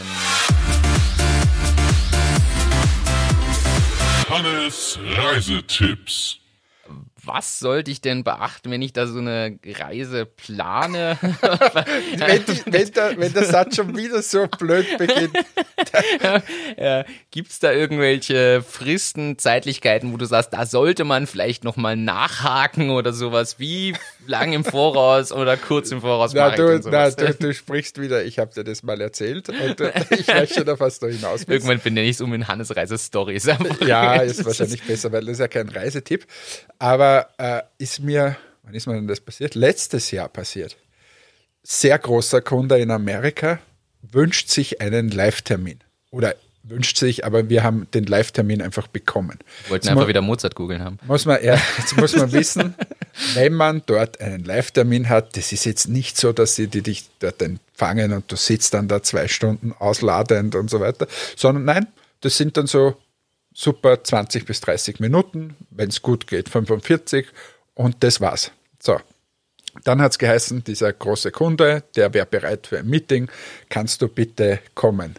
Hannes Reisetipps was sollte ich denn beachten, wenn ich da so eine Reise plane? wenn, die, wenn, der, wenn, der, Satz schon wieder so blöd beginnt. ja, Gibt es da irgendwelche Fristen, Zeitlichkeiten, wo du sagst, da sollte man vielleicht nochmal nachhaken oder sowas? Wie lang im Voraus oder kurz im Voraus? Na, du, na, du, du, sprichst wieder, ich habe dir das mal erzählt und äh, ich weiß schon, auf was du hinaus willst. Irgendwann benenne ich es um in Hannes Reise-Stories. ja, ist wahrscheinlich besser, weil das ist ja kein Reisetipp. Aber äh, ist mir, wann ist mir denn das passiert? Letztes Jahr passiert. Sehr großer Kunde in Amerika wünscht sich einen Live-Termin. Oder wünscht sich, aber wir haben den Live-Termin einfach bekommen. Wollten Jetzt einfach wieder Mozart googeln haben. muss man, ja, jetzt muss man wissen, wenn man dort einen Live-Termin hat, das ist jetzt nicht so, dass sie die dich dort empfangen und du sitzt dann da zwei Stunden ausladend und so weiter, sondern nein, das sind dann so super 20 bis 30 Minuten, wenn es gut geht, 45 und das war's. So. Dann hat es geheißen, dieser große Kunde, der wäre bereit für ein Meeting, kannst du bitte kommen?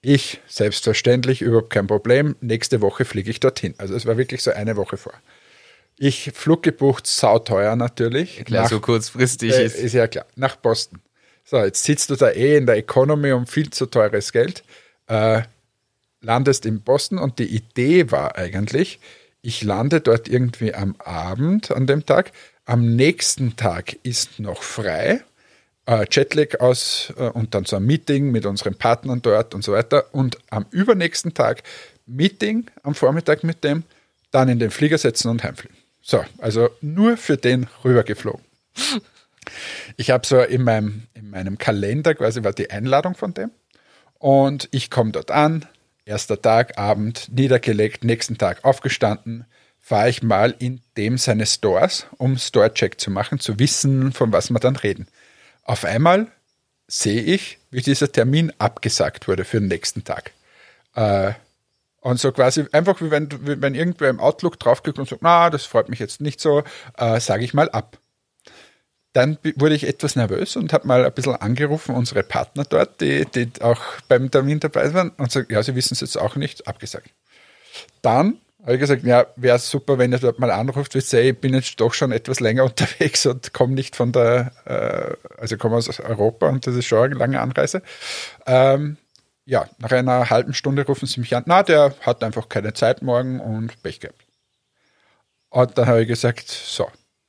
Ich, selbstverständlich, überhaupt kein Problem. Nächste Woche fliege ich dorthin. Also es war wirklich so eine Woche vor. Ich Flug gebucht, sauteuer natürlich. Klar, Nach- so kurzfristig äh, ist. ist ja klar, nach Boston. So, jetzt sitzt du da eh in der Economy um viel zu teures Geld, äh, landest in Boston und die Idee war eigentlich, ich lande dort irgendwie am Abend an dem Tag. Am nächsten Tag ist noch frei. Äh, Jetlag aus äh, und dann so ein Meeting mit unseren Partnern dort und so weiter. Und am übernächsten Tag Meeting am Vormittag mit dem, dann in den Flieger setzen und heimfliegen. So, also nur für den rübergeflogen. Ich habe so in meinem, in meinem Kalender quasi war die Einladung von dem. Und ich komme dort an, erster Tag, Abend, niedergelegt, nächsten Tag aufgestanden, fahre ich mal in dem seine Stores, um Store-Check zu machen, zu wissen, von was wir dann reden. Auf einmal sehe ich, wie dieser Termin abgesagt wurde für den nächsten Tag. Äh, und so quasi einfach, wie wenn, wie wenn irgendwer im Outlook draufklickt und sagt, na, das freut mich jetzt nicht so, äh, sage ich mal ab. Dann wurde ich etwas nervös und habe mal ein bisschen angerufen, unsere Partner dort, die, die auch beim Termin dabei waren, und gesagt, ja, sie wissen es jetzt auch nicht, abgesagt. Dann habe ich gesagt, ja, wäre super, wenn ihr dort mal anruft, wisst ihr, ich bin jetzt doch schon etwas länger unterwegs und komme nicht von der, äh, also komme aus Europa und das ist schon eine lange Anreise. Ähm, ja, nach einer halben Stunde rufen sie mich an, na, der hat einfach keine Zeit morgen und Pech gehabt. Und dann habe ich gesagt, so,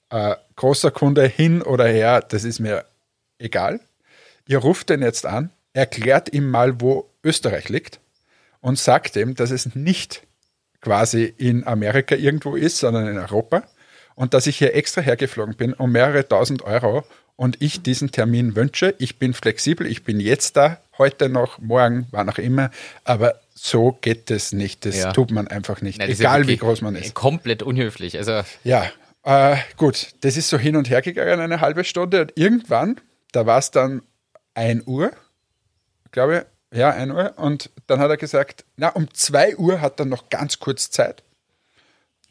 äh, großer Kunde hin oder her, das ist mir egal. Ihr ruft den jetzt an, erklärt ihm mal, wo Österreich liegt und sagt ihm, dass es nicht quasi in Amerika irgendwo ist, sondern in Europa und dass ich hier extra hergeflogen bin um mehrere tausend Euro und ich diesen Termin wünsche. Ich bin flexibel, ich bin jetzt da, heute noch, morgen, wann auch immer, aber so geht es nicht. Das Ja. tut man einfach nicht, Nein, egal wie groß man ist. Komplett unhöflich. Also, Ja, äh, gut, das ist so hin und her gegangen, eine halbe Stunde. Und irgendwann, da war es dann 1 Uhr, glaube ich, ja, 1 Uhr. Und dann hat er gesagt, na, um 2 Uhr hat er noch ganz kurz Zeit.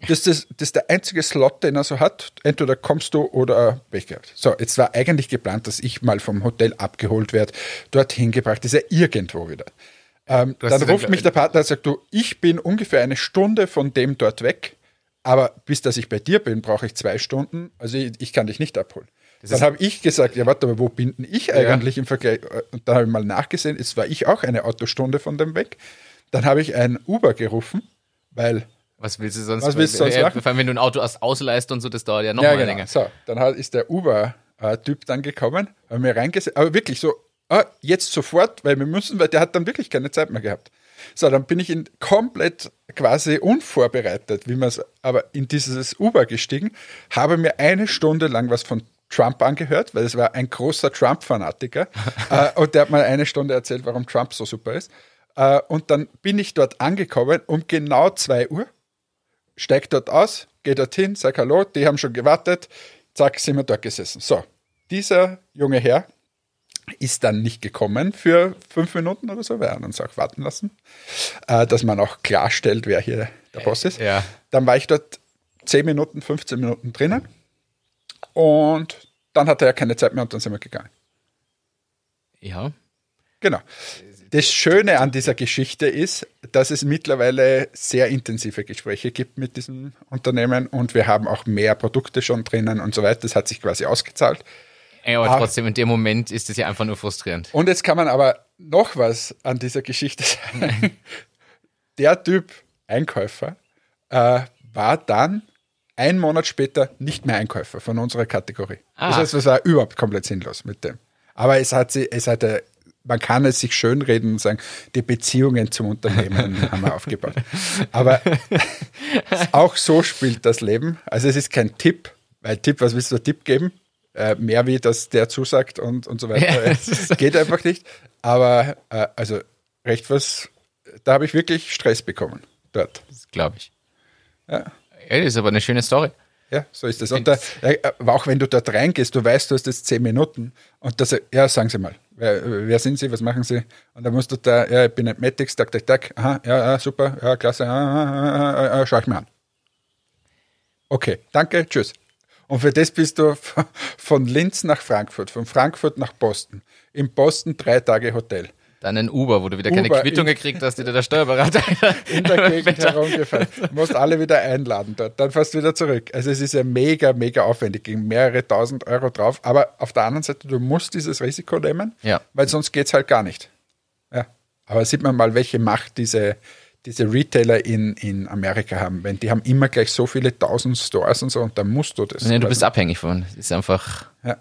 Das ist, das ist der einzige Slot, den er so hat. Entweder kommst du oder Pech gehabt. So, jetzt war eigentlich geplant, dass ich mal vom Hotel abgeholt werde, dorthin gebracht. Das ist ja irgendwo wieder. Ähm, dann ruft mich der Partner und sagt, du, ich bin ungefähr eine Stunde von dem dort weg, aber bis dass ich bei dir bin, brauche ich zwei Stunden. Also ich, ich kann dich nicht abholen. dann ist- habe ich gesagt, ja warte, aber wo bin ich eigentlich im Vergleich? Und dann habe ich mal nachgesehen, es war ich auch eine Autostunde von dem weg. Dann habe ich ein Uber gerufen, weil was willst du sonst, Was willst du sonst äh, machen? Vor allem, wenn du ein Auto aus ausleihst und so, das dauert ja noch ja, mal genau. länger. So, dann hat, ist der Uber-Typ dann gekommen, haben mir reingesetzt, aber wirklich so, ah, jetzt sofort, weil wir müssen, weil der hat dann wirklich keine Zeit mehr gehabt. So, dann bin ich in komplett quasi unvorbereitet, wie man es, aber in dieses Uber gestiegen, habe mir eine Stunde lang was von Trump angehört, weil es war ein großer Trump-Fanatiker äh, und der hat mal eine Stunde erzählt, warum Trump so super ist. Äh, und dann bin ich dort angekommen um genau zwei Uhr steig dort aus, geh dorthin, sag Hallo, die haben schon gewartet, zack, sind wir dort gesessen. So, dieser junge Herr ist dann nicht gekommen für fünf Minuten oder so, wir haben uns auch warten lassen, äh, dass man auch klarstellt, wer hier der Boss ist. ja. Dann war ich dort 10 Minuten, 15 Minuten drinnen und dann hatte er keine Zeit mehr und dann sind wir gegangen. Ja. Genau. Das Schöne an dieser Geschichte ist, dass es mittlerweile sehr intensive Gespräche gibt mit diesem Unternehmen und wir haben auch mehr Produkte schon drinnen und so weiter. Das hat sich quasi ausgezahlt. Ja, aber Ah. trotzdem, in dem Moment ist es ja einfach nur frustrierend. Und jetzt kann man aber noch was an dieser Geschichte sagen. Der Typ Einkäufer äh, war dann einen Monat später nicht mehr Einkäufer von unserer Kategorie. Ah. Das heißt, es war überhaupt komplett sinnlos mit dem. Aber es hat sie, es hatte, man kann es sich schönreden und sagen, die Beziehungen zum Unternehmen haben wir aufgebaut. Aber auch so spielt das Leben. Also es ist kein Tipp, weil Tipp, was willst du Tipp geben? Äh, mehr wie, dass der zusagt und, und so weiter. Ja, Geht einfach nicht. Aber äh, also recht was da habe ich wirklich Stress bekommen dort. Das glaube ich. Ja. Ja, das ist aber eine schöne Story. Ja, so ist das. Und da, äh, auch wenn du dort reingehst, du weißt, du hast jetzt zehn Minuten und das, ja, sagen Sie mal, wer, wer sind Sie, was machen Sie? Und dann musst du da, ja, ich bin ein Medix, tak, tak, tak, aha, ja, ja, super, ja, klasse, ah, ah, ah, ah, ah, schau ich mir an. Okay, danke, tschüss. Und für das bist du von- Linz nach Frankfurt, von Frankfurt nach Boston. In Boston drei Tage Hotel. Dann ein Uber, wo du wieder keine Uber Quittung in- gekriegt hast, die dir der Steuerberater. in der Gegend herumgefahren. Du musst alle wieder einladen dort, dann fährst du wieder zurück. Also es ist ja mega, mega aufwendig, gegen mehrere tausend Euro drauf. Aber auf der anderen Seite, du musst dieses Risiko nehmen, Ja. weil sonst geht es halt gar nicht. Ja. Aber sieht man mal, welche Macht diese, diese Retailer in, in Amerika haben. Wenn die haben immer gleich so viele tausend Stores und so und dann musst du das. Nee, du bist abhängig von. Das ist einfach. ja.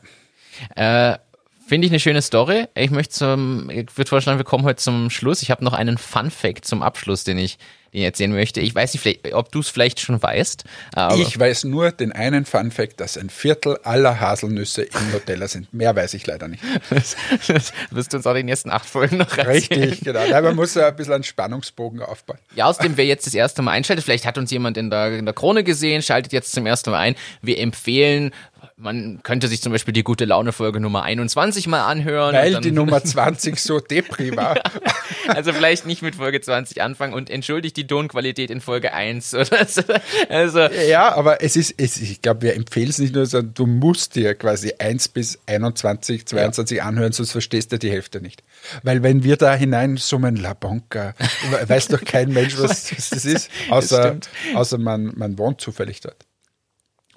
Äh, Finde ich eine schöne Story. Ich möchte zum, ich würde vorschlagen, wir kommen heute zum Schluss. Ich habe noch einen Fun Fact zum Abschluss, den ich, den ich erzählen möchte. Ich weiß nicht, ob du es vielleicht schon weißt. Ich weiß nur den einen Fun Fact, dass ein Viertel aller Haselnüsse im Nutella sind. Mehr weiß ich leider nicht. das, das wirst du uns auch in den ersten acht Folgen noch erzählen. Richtig, genau. Ja, man muss ja ein bisschen einen Spannungsbogen aufbauen. Ja, außerdem, wer jetzt das erste Mal einschaltet, vielleicht hat uns jemand in der, in der Krone gesehen, schaltet jetzt zum ersten Mal ein. Wir empfehlen, man könnte sich zum Beispiel die gute Laune-Folge Nummer 21 mal anhören. Weil die Nummer 20 so depri war. Also vielleicht nicht mit Folge 20 anfangen und entschuldigt die Tonqualität in Folge 1 oder so. Also, Ja, aber es ist, es, ich glaube, wir empfehlen es nicht nur, sondern du musst dir quasi 1 bis 21, 22 anhören, sonst verstehst du die Hälfte nicht. Weil wenn wir da hineinsummen, La Bonca, we- weiß doch kein Mensch, was, was das ist, außer, außer man, man wohnt zufällig dort.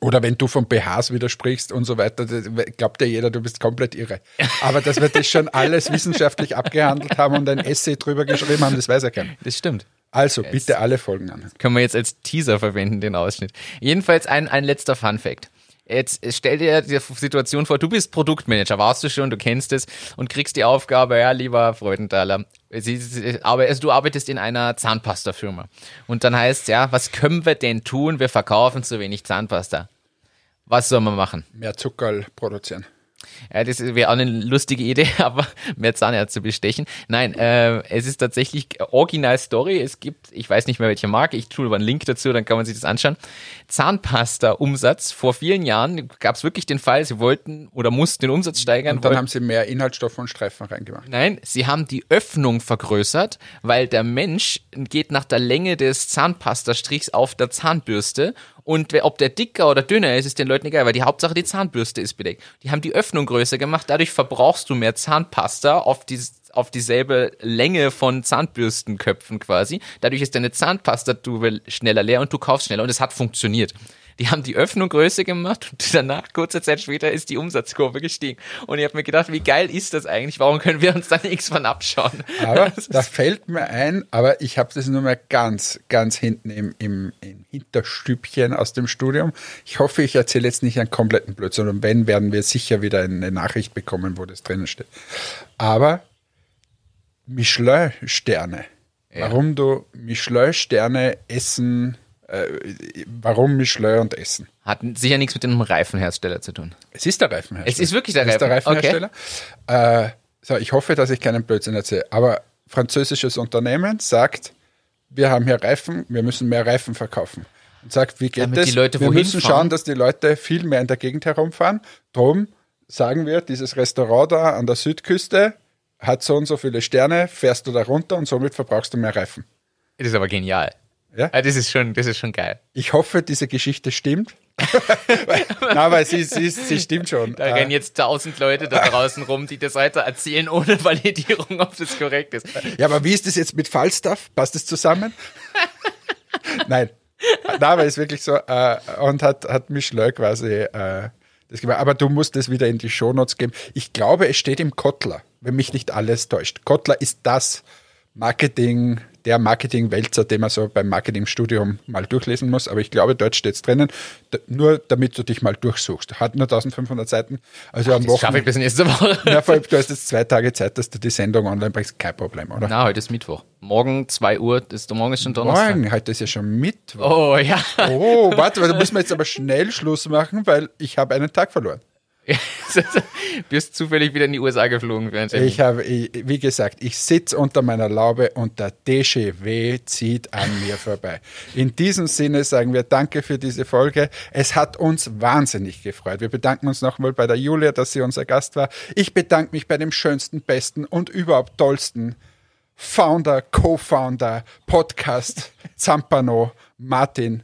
Oder wenn du von BHs widersprichst und so weiter, glaubt ja jeder, du bist komplett irre. Aber dass wir das schon alles wissenschaftlich abgehandelt haben und ein Essay drüber geschrieben haben, das weiß ja keiner. das stimmt. Also bitte alle Folgen an. Können wir jetzt als Teaser verwenden, den Ausschnitt. Jedenfalls ein, ein letzter Fun Fact. Jetzt stell dir die Situation vor, du bist Produktmanager, warst du schon, du kennst es und kriegst die Aufgabe, ja, lieber Freudenthaler, aber also du arbeitest in einer Zahnpasta-Firma. Und dann heißt ja, was können wir denn tun? Wir verkaufen zu wenig Zahnpasta. Was soll man machen? Mehr Zuckerl produzieren. Ja, das wäre auch eine lustige Idee, aber mehr Zahnärzte bestechen. Nein, äh, es ist tatsächlich Original Story. Es gibt, ich weiß nicht mehr welche Marke, ich tue aber einen Link dazu, dann kann man sich das anschauen. Zahnpasta-Umsatz. Vor vielen Jahren gab es wirklich den Fall, sie wollten oder mussten den Umsatz steigern. Und dann haben sie mehr Inhaltsstoffe und Streifen reingemacht. Nein, sie haben die Öffnung vergrößert, weil der Mensch geht nach der Länge des Zahnpastastrichs auf der Zahnbürste und ob der dicker oder dünner ist, ist den Leuten egal, weil die Hauptsache die Zahnbürste ist bedeckt. Die haben die Öffnung größer gemacht, dadurch verbrauchst du mehr Zahnpasta auf die auf dieselbe Länge von Zahnbürstenköpfen quasi. Dadurch ist deine Zahnpastatube schneller leer und du kaufst schneller und es hat funktioniert. Die haben die Öffnung größer gemacht und danach, kurze Zeit später, ist die Umsatzkurve gestiegen. Und ich habe mir gedacht, wie geil ist das eigentlich? Warum können wir uns da nichts von abschauen? Aber da fällt mir ein, aber ich habe das nur mal ganz, ganz hinten im, im, im Hinterstübchen aus dem Studium. Ich hoffe, ich erzähle jetzt nicht einen kompletten Blödsinn. Und wenn, werden wir sicher wieder eine Nachricht bekommen, wo das drinnen steht. Aber Michelin-Sterne. Warum du Michelin-Sterne essen, äh, warum Michelin und Essen? Hat sicher nichts mit dem Reifenhersteller zu tun. Es ist der Reifenhersteller. Es ist wirklich der Es ist der Reifen- Reifenhersteller. Äh, so, ich hoffe, dass ich keinen Blödsinn erzähle. Aber französisches Unternehmen sagt, wir haben hier Reifen, wir müssen mehr Reifen verkaufen. Und sagt, wie geht Damit das? die Leute wir müssen fahren? schauen, dass die Leute viel mehr in der Gegend herumfahren. Drum sagen wir, dieses Restaurant da an der Südküste hat so und so viele Sterne, fährst du da runter und somit verbrauchst du mehr Reifen. Das ist aber genial. Ja? Ah, Das ist schon, das ist schon geil. Ich hoffe, diese Geschichte stimmt. Nein, aber sie, sie, sie stimmt schon. Da Äh, rennen jetzt tausend Leute da draußen rum, die das weiter erzählen, ohne Validierung, ob das korrekt ist. Ja, aber wie ist das jetzt mit Falstaff? Passt das zusammen? Nein. Nein, aber ist wirklich so. Äh, und hat, hat Michelin quasi äh, das gemacht. Aber du musst das wieder in die Shownotes geben. Ich glaube, es steht im Kottler, wenn mich nicht alles täuscht. Kottler ist das Marketing, der Marketing-Wälzer, den man so beim Marketingstudium mal durchlesen muss. Aber ich glaube, dort steht es drinnen, nur damit du dich mal durchsuchst. Hat nur 1500 Seiten. Also am Das schaffe ich Wochenende. bis nächste Woche. Ja, vor allem, du hast jetzt zwei Tage Zeit, dass du die Sendung online bringst. Kein Problem, oder? Na, heute ist Mittwoch. Morgen 2 Uhr, ist, morgen ist schon Donnerstag. Morgen, heute ist ja schon Mittwoch. Oh ja. Oh, warte, da müssen wir jetzt aber schnell Schluss machen, weil ich habe einen Tag verloren. Bist zufällig wieder in die USA geflogen für ein Termin. Ich habe, wie gesagt, ich sitze unter meiner Laube und der DGW zieht an mir vorbei. In diesem Sinne sagen wir Danke für diese Folge. Es hat uns wahnsinnig gefreut. Wir bedanken uns nochmal bei der Julia, dass sie unser Gast war. Ich bedanke mich bei dem schönsten, besten und überhaupt tollsten Founder, Co-Founder, Podcast, Zampano, Martin.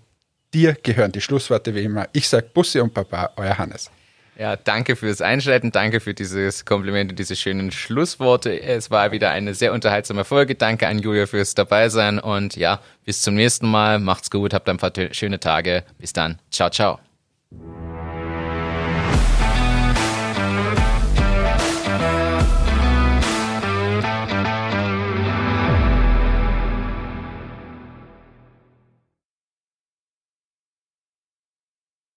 Dir gehören die Schlussworte wie immer. Ich sage Bussi und Papa, euer Hannes. Ja, danke fürs Einschalten, danke für dieses Kompliment und diese schönen Schlussworte. Es war wieder eine sehr unterhaltsame Folge. Danke an Julia fürs Dabeisein und ja, bis zum nächsten Mal. Macht's gut, habt ein paar schöne Tage. Bis dann. Ciao, ciao.